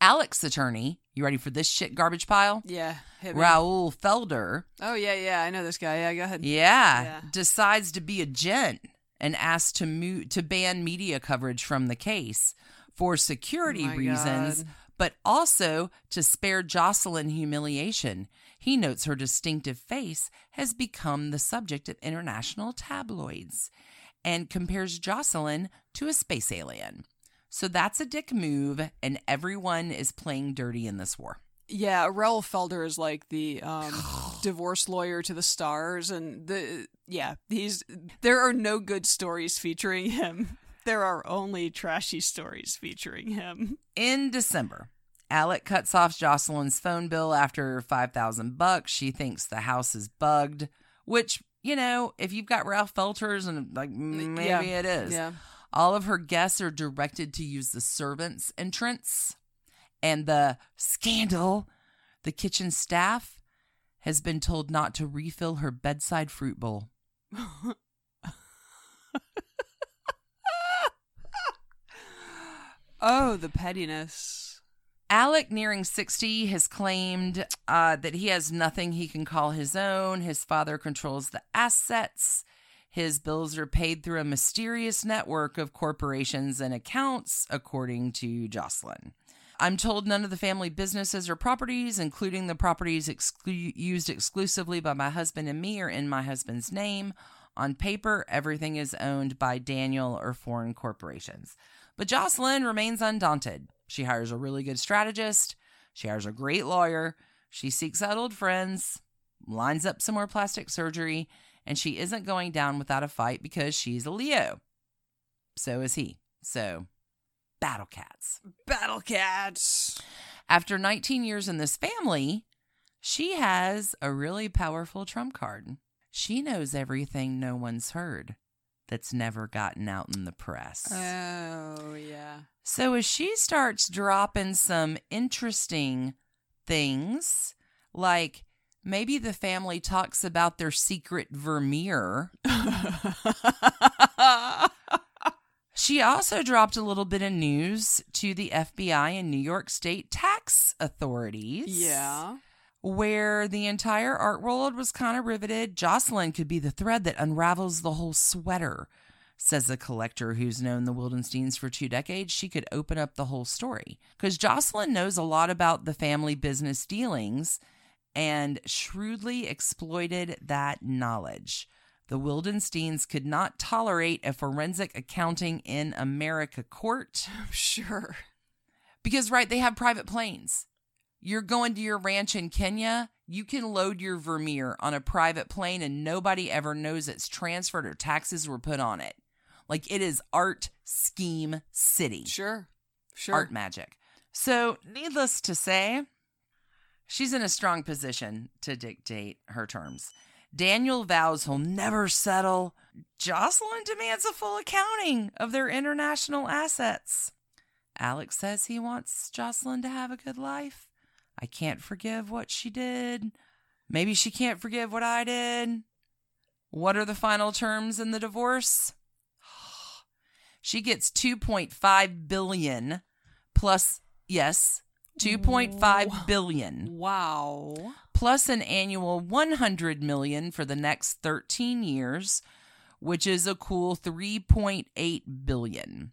Alex's attorney, you ready for this shit garbage pile? Yeah. Raoul Felder, Oh yeah, yeah. I know this guy. Yeah, go ahead. yeah, Yeah. decides to be a gent and asks to move to ban media coverage from the case for security Oh reasons, God. but also to spare Jocelyn humiliation. He notes her distinctive face has become the subject of international tabloids and compares Jocelyn to a space alien. So that's a dick move, and everyone is playing dirty in this war. Yeah, Raoul Felder is like the um, divorce lawyer to the stars, and the yeah, he's there are no good stories featuring him. There are only trashy stories featuring him. In December, Alec cuts off Jocelyn's phone bill after 5000 bucks. She thinks the house is bugged, which, you know, if you've got Raoul Felders and like maybe Yeah. it is. Yeah. All of her guests are directed to use the servants' entrance. And the scandal, the kitchen staff has been told not to refill her bedside fruit bowl. Oh, the pettiness. Alec, nearing 60, has claimed uh, that he has nothing he can call his own. His father controls the assets. His bills are paid through a mysterious network of corporations and accounts, according to Jocelyn. I'm told none of the family businesses or properties, including the properties exclu- used exclusively by my husband and me, are in my husband's name. On paper, everything is owned by Daniel or foreign corporations. But Jocelyn remains undaunted. She hires a really good strategist. She hires a great lawyer. She seeks out old friends, lines up some more plastic surgery, and she isn't going down without a fight because she's a Leo. So is he. So, battle cats. Battle cats. After 19 years in this family, she has a really powerful trump card. She knows everything no one's heard. that's never gotten out in the press. Oh, yeah. So as she starts dropping some interesting things, like maybe the family talks about their secret Vermeer. She also dropped a little bit of news to the FBI and New York State tax authorities. yeah. Where the entire art world was kind of riveted. Jocelyn could be the thread that unravels the whole sweater, says a collector who's known the Wildensteins for two decades. She could open up the whole story. Because Jocelyn knows a lot about the family business dealings and shrewdly exploited that knowledge. The Wildensteins could not tolerate a forensic accounting in America court Sure. because, right, they have private planes. You're going to your ranch in Kenya, you can load your Vermeer on a private plane and nobody ever knows it's transferred or taxes were put on it. Like it is art scheme city Sure. Sure. art magic. So, needless to say, she's in a strong position to dictate her terms. Daniel vows he'll never settle. Jocelyn demands a full accounting of their international assets. Alex says he wants Jocelyn to have a good life. I can't forgive what she did. Maybe she can't forgive what I did. What are the final terms in the divorce? She gets 2.5 billion plus yes, 2.5 billion Wow. plus an annual 100 million for the next 13 years, which is a cool 3.8 billion.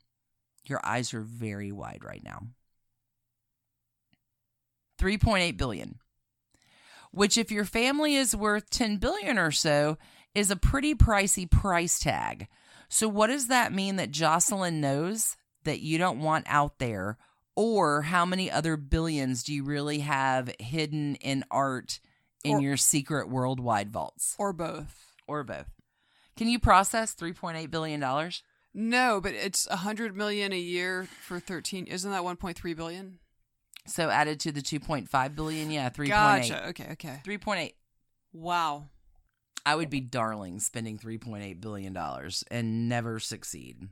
Your eyes are very wide right now. 3.8 billion. Which if your family is worth 10 billion or so is a pretty pricey price tag. So what does that mean that Jocelyn knows that you don't want out there or how many other billions do you really have hidden in art in Or- your secret worldwide vaults Or both. or both? Can you process 3.8 billion dollars? No, but it's a hundred million a year for thirteen. Isn't that one point three billion? So added to the 2.5 billion, yeah, 3.8. Gotcha. Okay. Okay. 3.8. Wow. I would be darling spending 3.8 billion dollars and never succeed.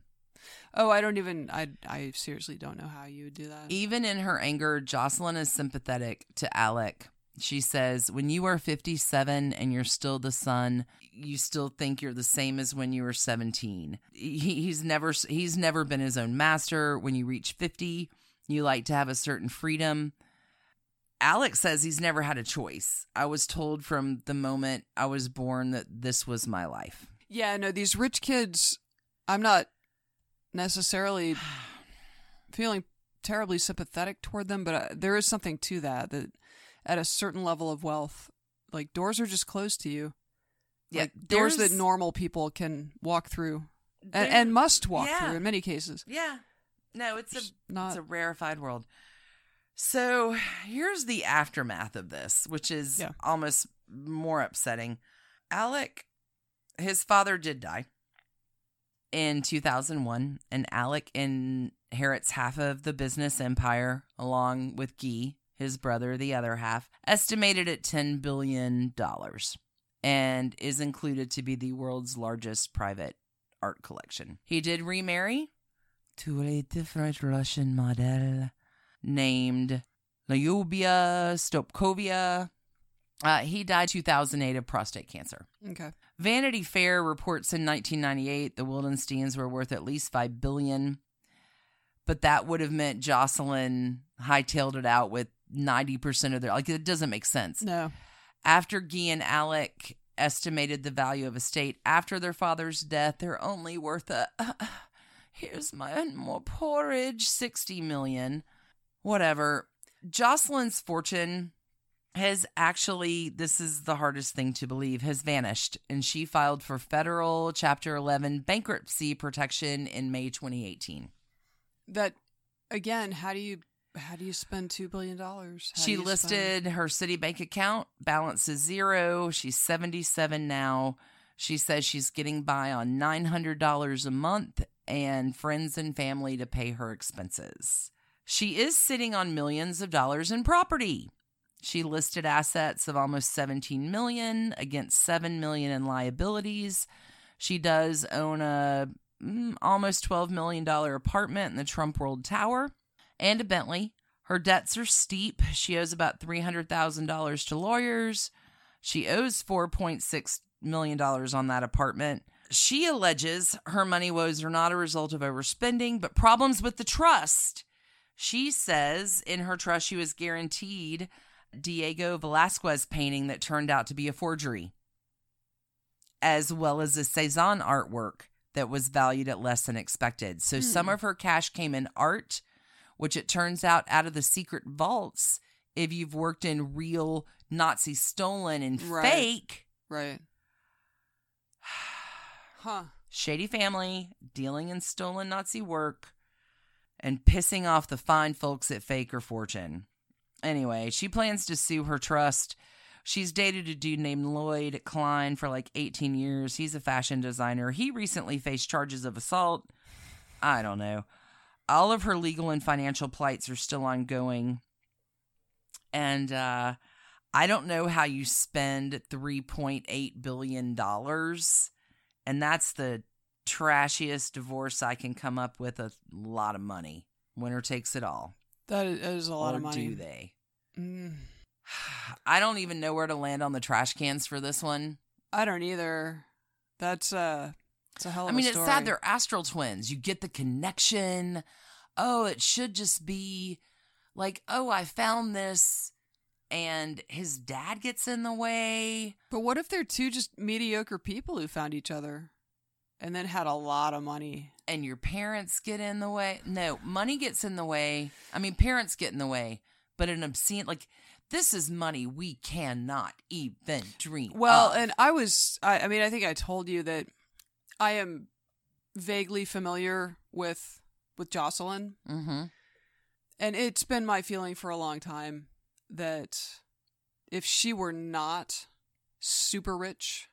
Oh, I don't even. I I seriously don't know how you would do that. Even in her anger, Jocelyn is sympathetic to Alec. She says, When you are 57 and you're still the son, you still think you're the same as when you were 17. He, he's never he's never been his own master. When you reach 50, you like to have a certain freedom. Alex says he's never had a choice. I was told from the moment I was born that this was my life. Yeah. No, these rich kids. I'm not necessarily feeling terribly sympathetic toward them, but uh, there is something to that. That at a certain level of wealth, like doors are just closed to you. Yeah, like doors that normal people can walk through and, and must walk yeah. through in many cases. Yeah. No, it's a It's not- it's a rarefied world. So here's the aftermath of this, which is Yeah. almost more upsetting. Alec, his father did die in 2001, and Alec inherits half of the business empire along with Guy, his brother, the other half, estimated at $10 billion, and is included to be the world's largest private art collection. He did remarry to a different Russian model named Liubov Stupakova. Uh, he died 2008 of prostate cancer. Okay. Vanity Fair reports in 1998 the Wildensteins were worth at least five billion, but that would have meant Jocelyn hightailed it out with 90% of their like it doesn't make sense. No. After Guy and Alec estimated the value of estate after their father's death, they're only worth a here's my more porridge 60 million. Whatever. Jocelyn's fortune has actually this is the hardest thing to believe has vanished and she filed for federal chapter 11 bankruptcy protection in May 2018. That again, how do you how do you spend two billion dollars? She listed her Citibank account balance is zero. She's 77 now. She says she's getting by on $900 a month and friends and family to pay her expenses. She is sitting on millions of dollars in property. She listed assets of almost 17 million against 7 million in liabilities. She does own a mm, almost $12 million apartment in the Trump World Tower and a Bentley. Her debts are steep. She owes about $300,000 to lawyers. She owes $4.6 million on that apartment. She alleges her money woes are not a result of overspending, but problems with the trust. She says in her trust she was guaranteed Diego Velasquez painting that turned out to be a forgery, as well as a Cezanne artwork that was valued at less than expected. So some hmm. of her cash came in art, which it turns out out of the secret vaults, if you've worked in real Nazi stolen and Right. fake, Right. Huh. shady family dealing in stolen Nazi work and pissing off the fine folks at Fake or Fortune. Anyway, she plans to sue her trust. She's dated a dude named Lloyd Klein for like 18 years. He's a fashion designer. He recently faced charges of assault. I don't know. All of her legal and financial plights are still ongoing. And uh, I don't know how you spend $3.8 billion and that's the trashiest divorce I can come up with. A lot of money. Winner takes it all. That is, a lot or of money. do they? Mm, I don't even know where to land on the trash cans for this one. I don't either. That's uh, it's a hell I mean, it's sad they're astral twins. You get the connection. Oh, it should just be like, oh, I found this, and his dad gets in the way. But what if they're two just mediocre people who found each other, and then had a lot of money? and your parents get in the way. No, money gets in the way. I mean, parents get in the way, but an obscene like this is money we cannot even dream. Well, of. and I was, I, I mean, I think I told you that I am vaguely familiar with with Jocelyn, Mhm. and it's been my feeling for a long time that if she were not super rich,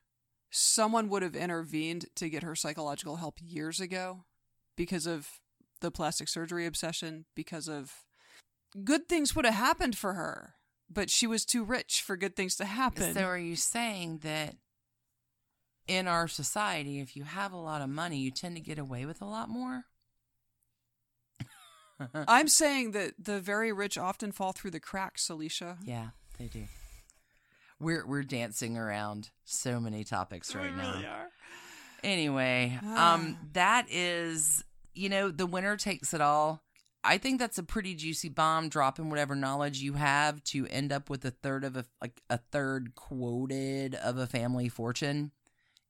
someone would have intervened to get her psychological help years ago because of the plastic surgery obsession, because of good things would have happened for her, but she was too rich for good things to happen. So are you saying that in our society, if you have a lot of money, you tend to get away with a lot more? I'm saying that the very rich often fall through the cracks, Alicia. Yeah, they do. We're we're dancing around so many topics right now. Really are. Anyway, um that is you know, the winner takes it all. I think that's a pretty juicy bomb dropping whatever knowledge you have to end up with a third of a like a third quoted of a family fortune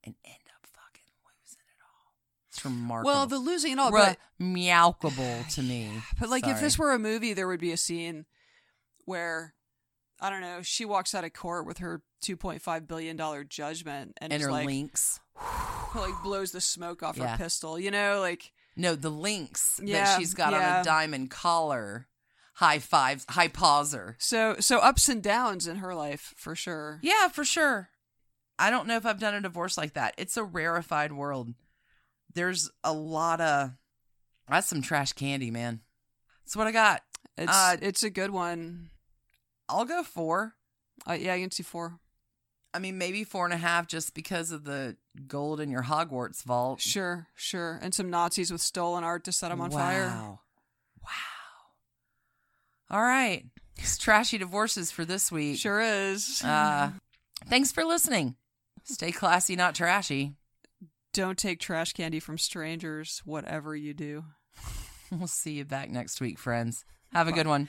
and end up fucking losing it all. It's remarkable. Well, the losing it all, but, meowkable to me. but like if this were a movie, there would be a scene where I don't know, she walks out of court with her 2.5 billion dollar judgment and, and her like, links. like blows the smoke off Yeah. her pistol. You know, like No, the links Yeah, that she's got on yeah. a diamond collar. High fives, high pauser. so so ups and downs in her life for sure. Yeah, for sure. I don't know if I've done a divorce like that. It's a rarefied world. There's a lot of that's some trash candy, man. That's what I got. It's Uh, it's a good one. I'll go four. Uh, yeah, I can see four. I mean, maybe four and a half just because of the gold in your Hogwarts vault. Sure, sure, and some Nazis with stolen art to set them on fire. Wow. Wow. All right. It's trashy divorces for this week. Sure is. Uh, thanks for listening. Stay classy, not trashy. Don't take trash candy from strangers, whatever you do. We'll see you back next week, friends. Have a good one.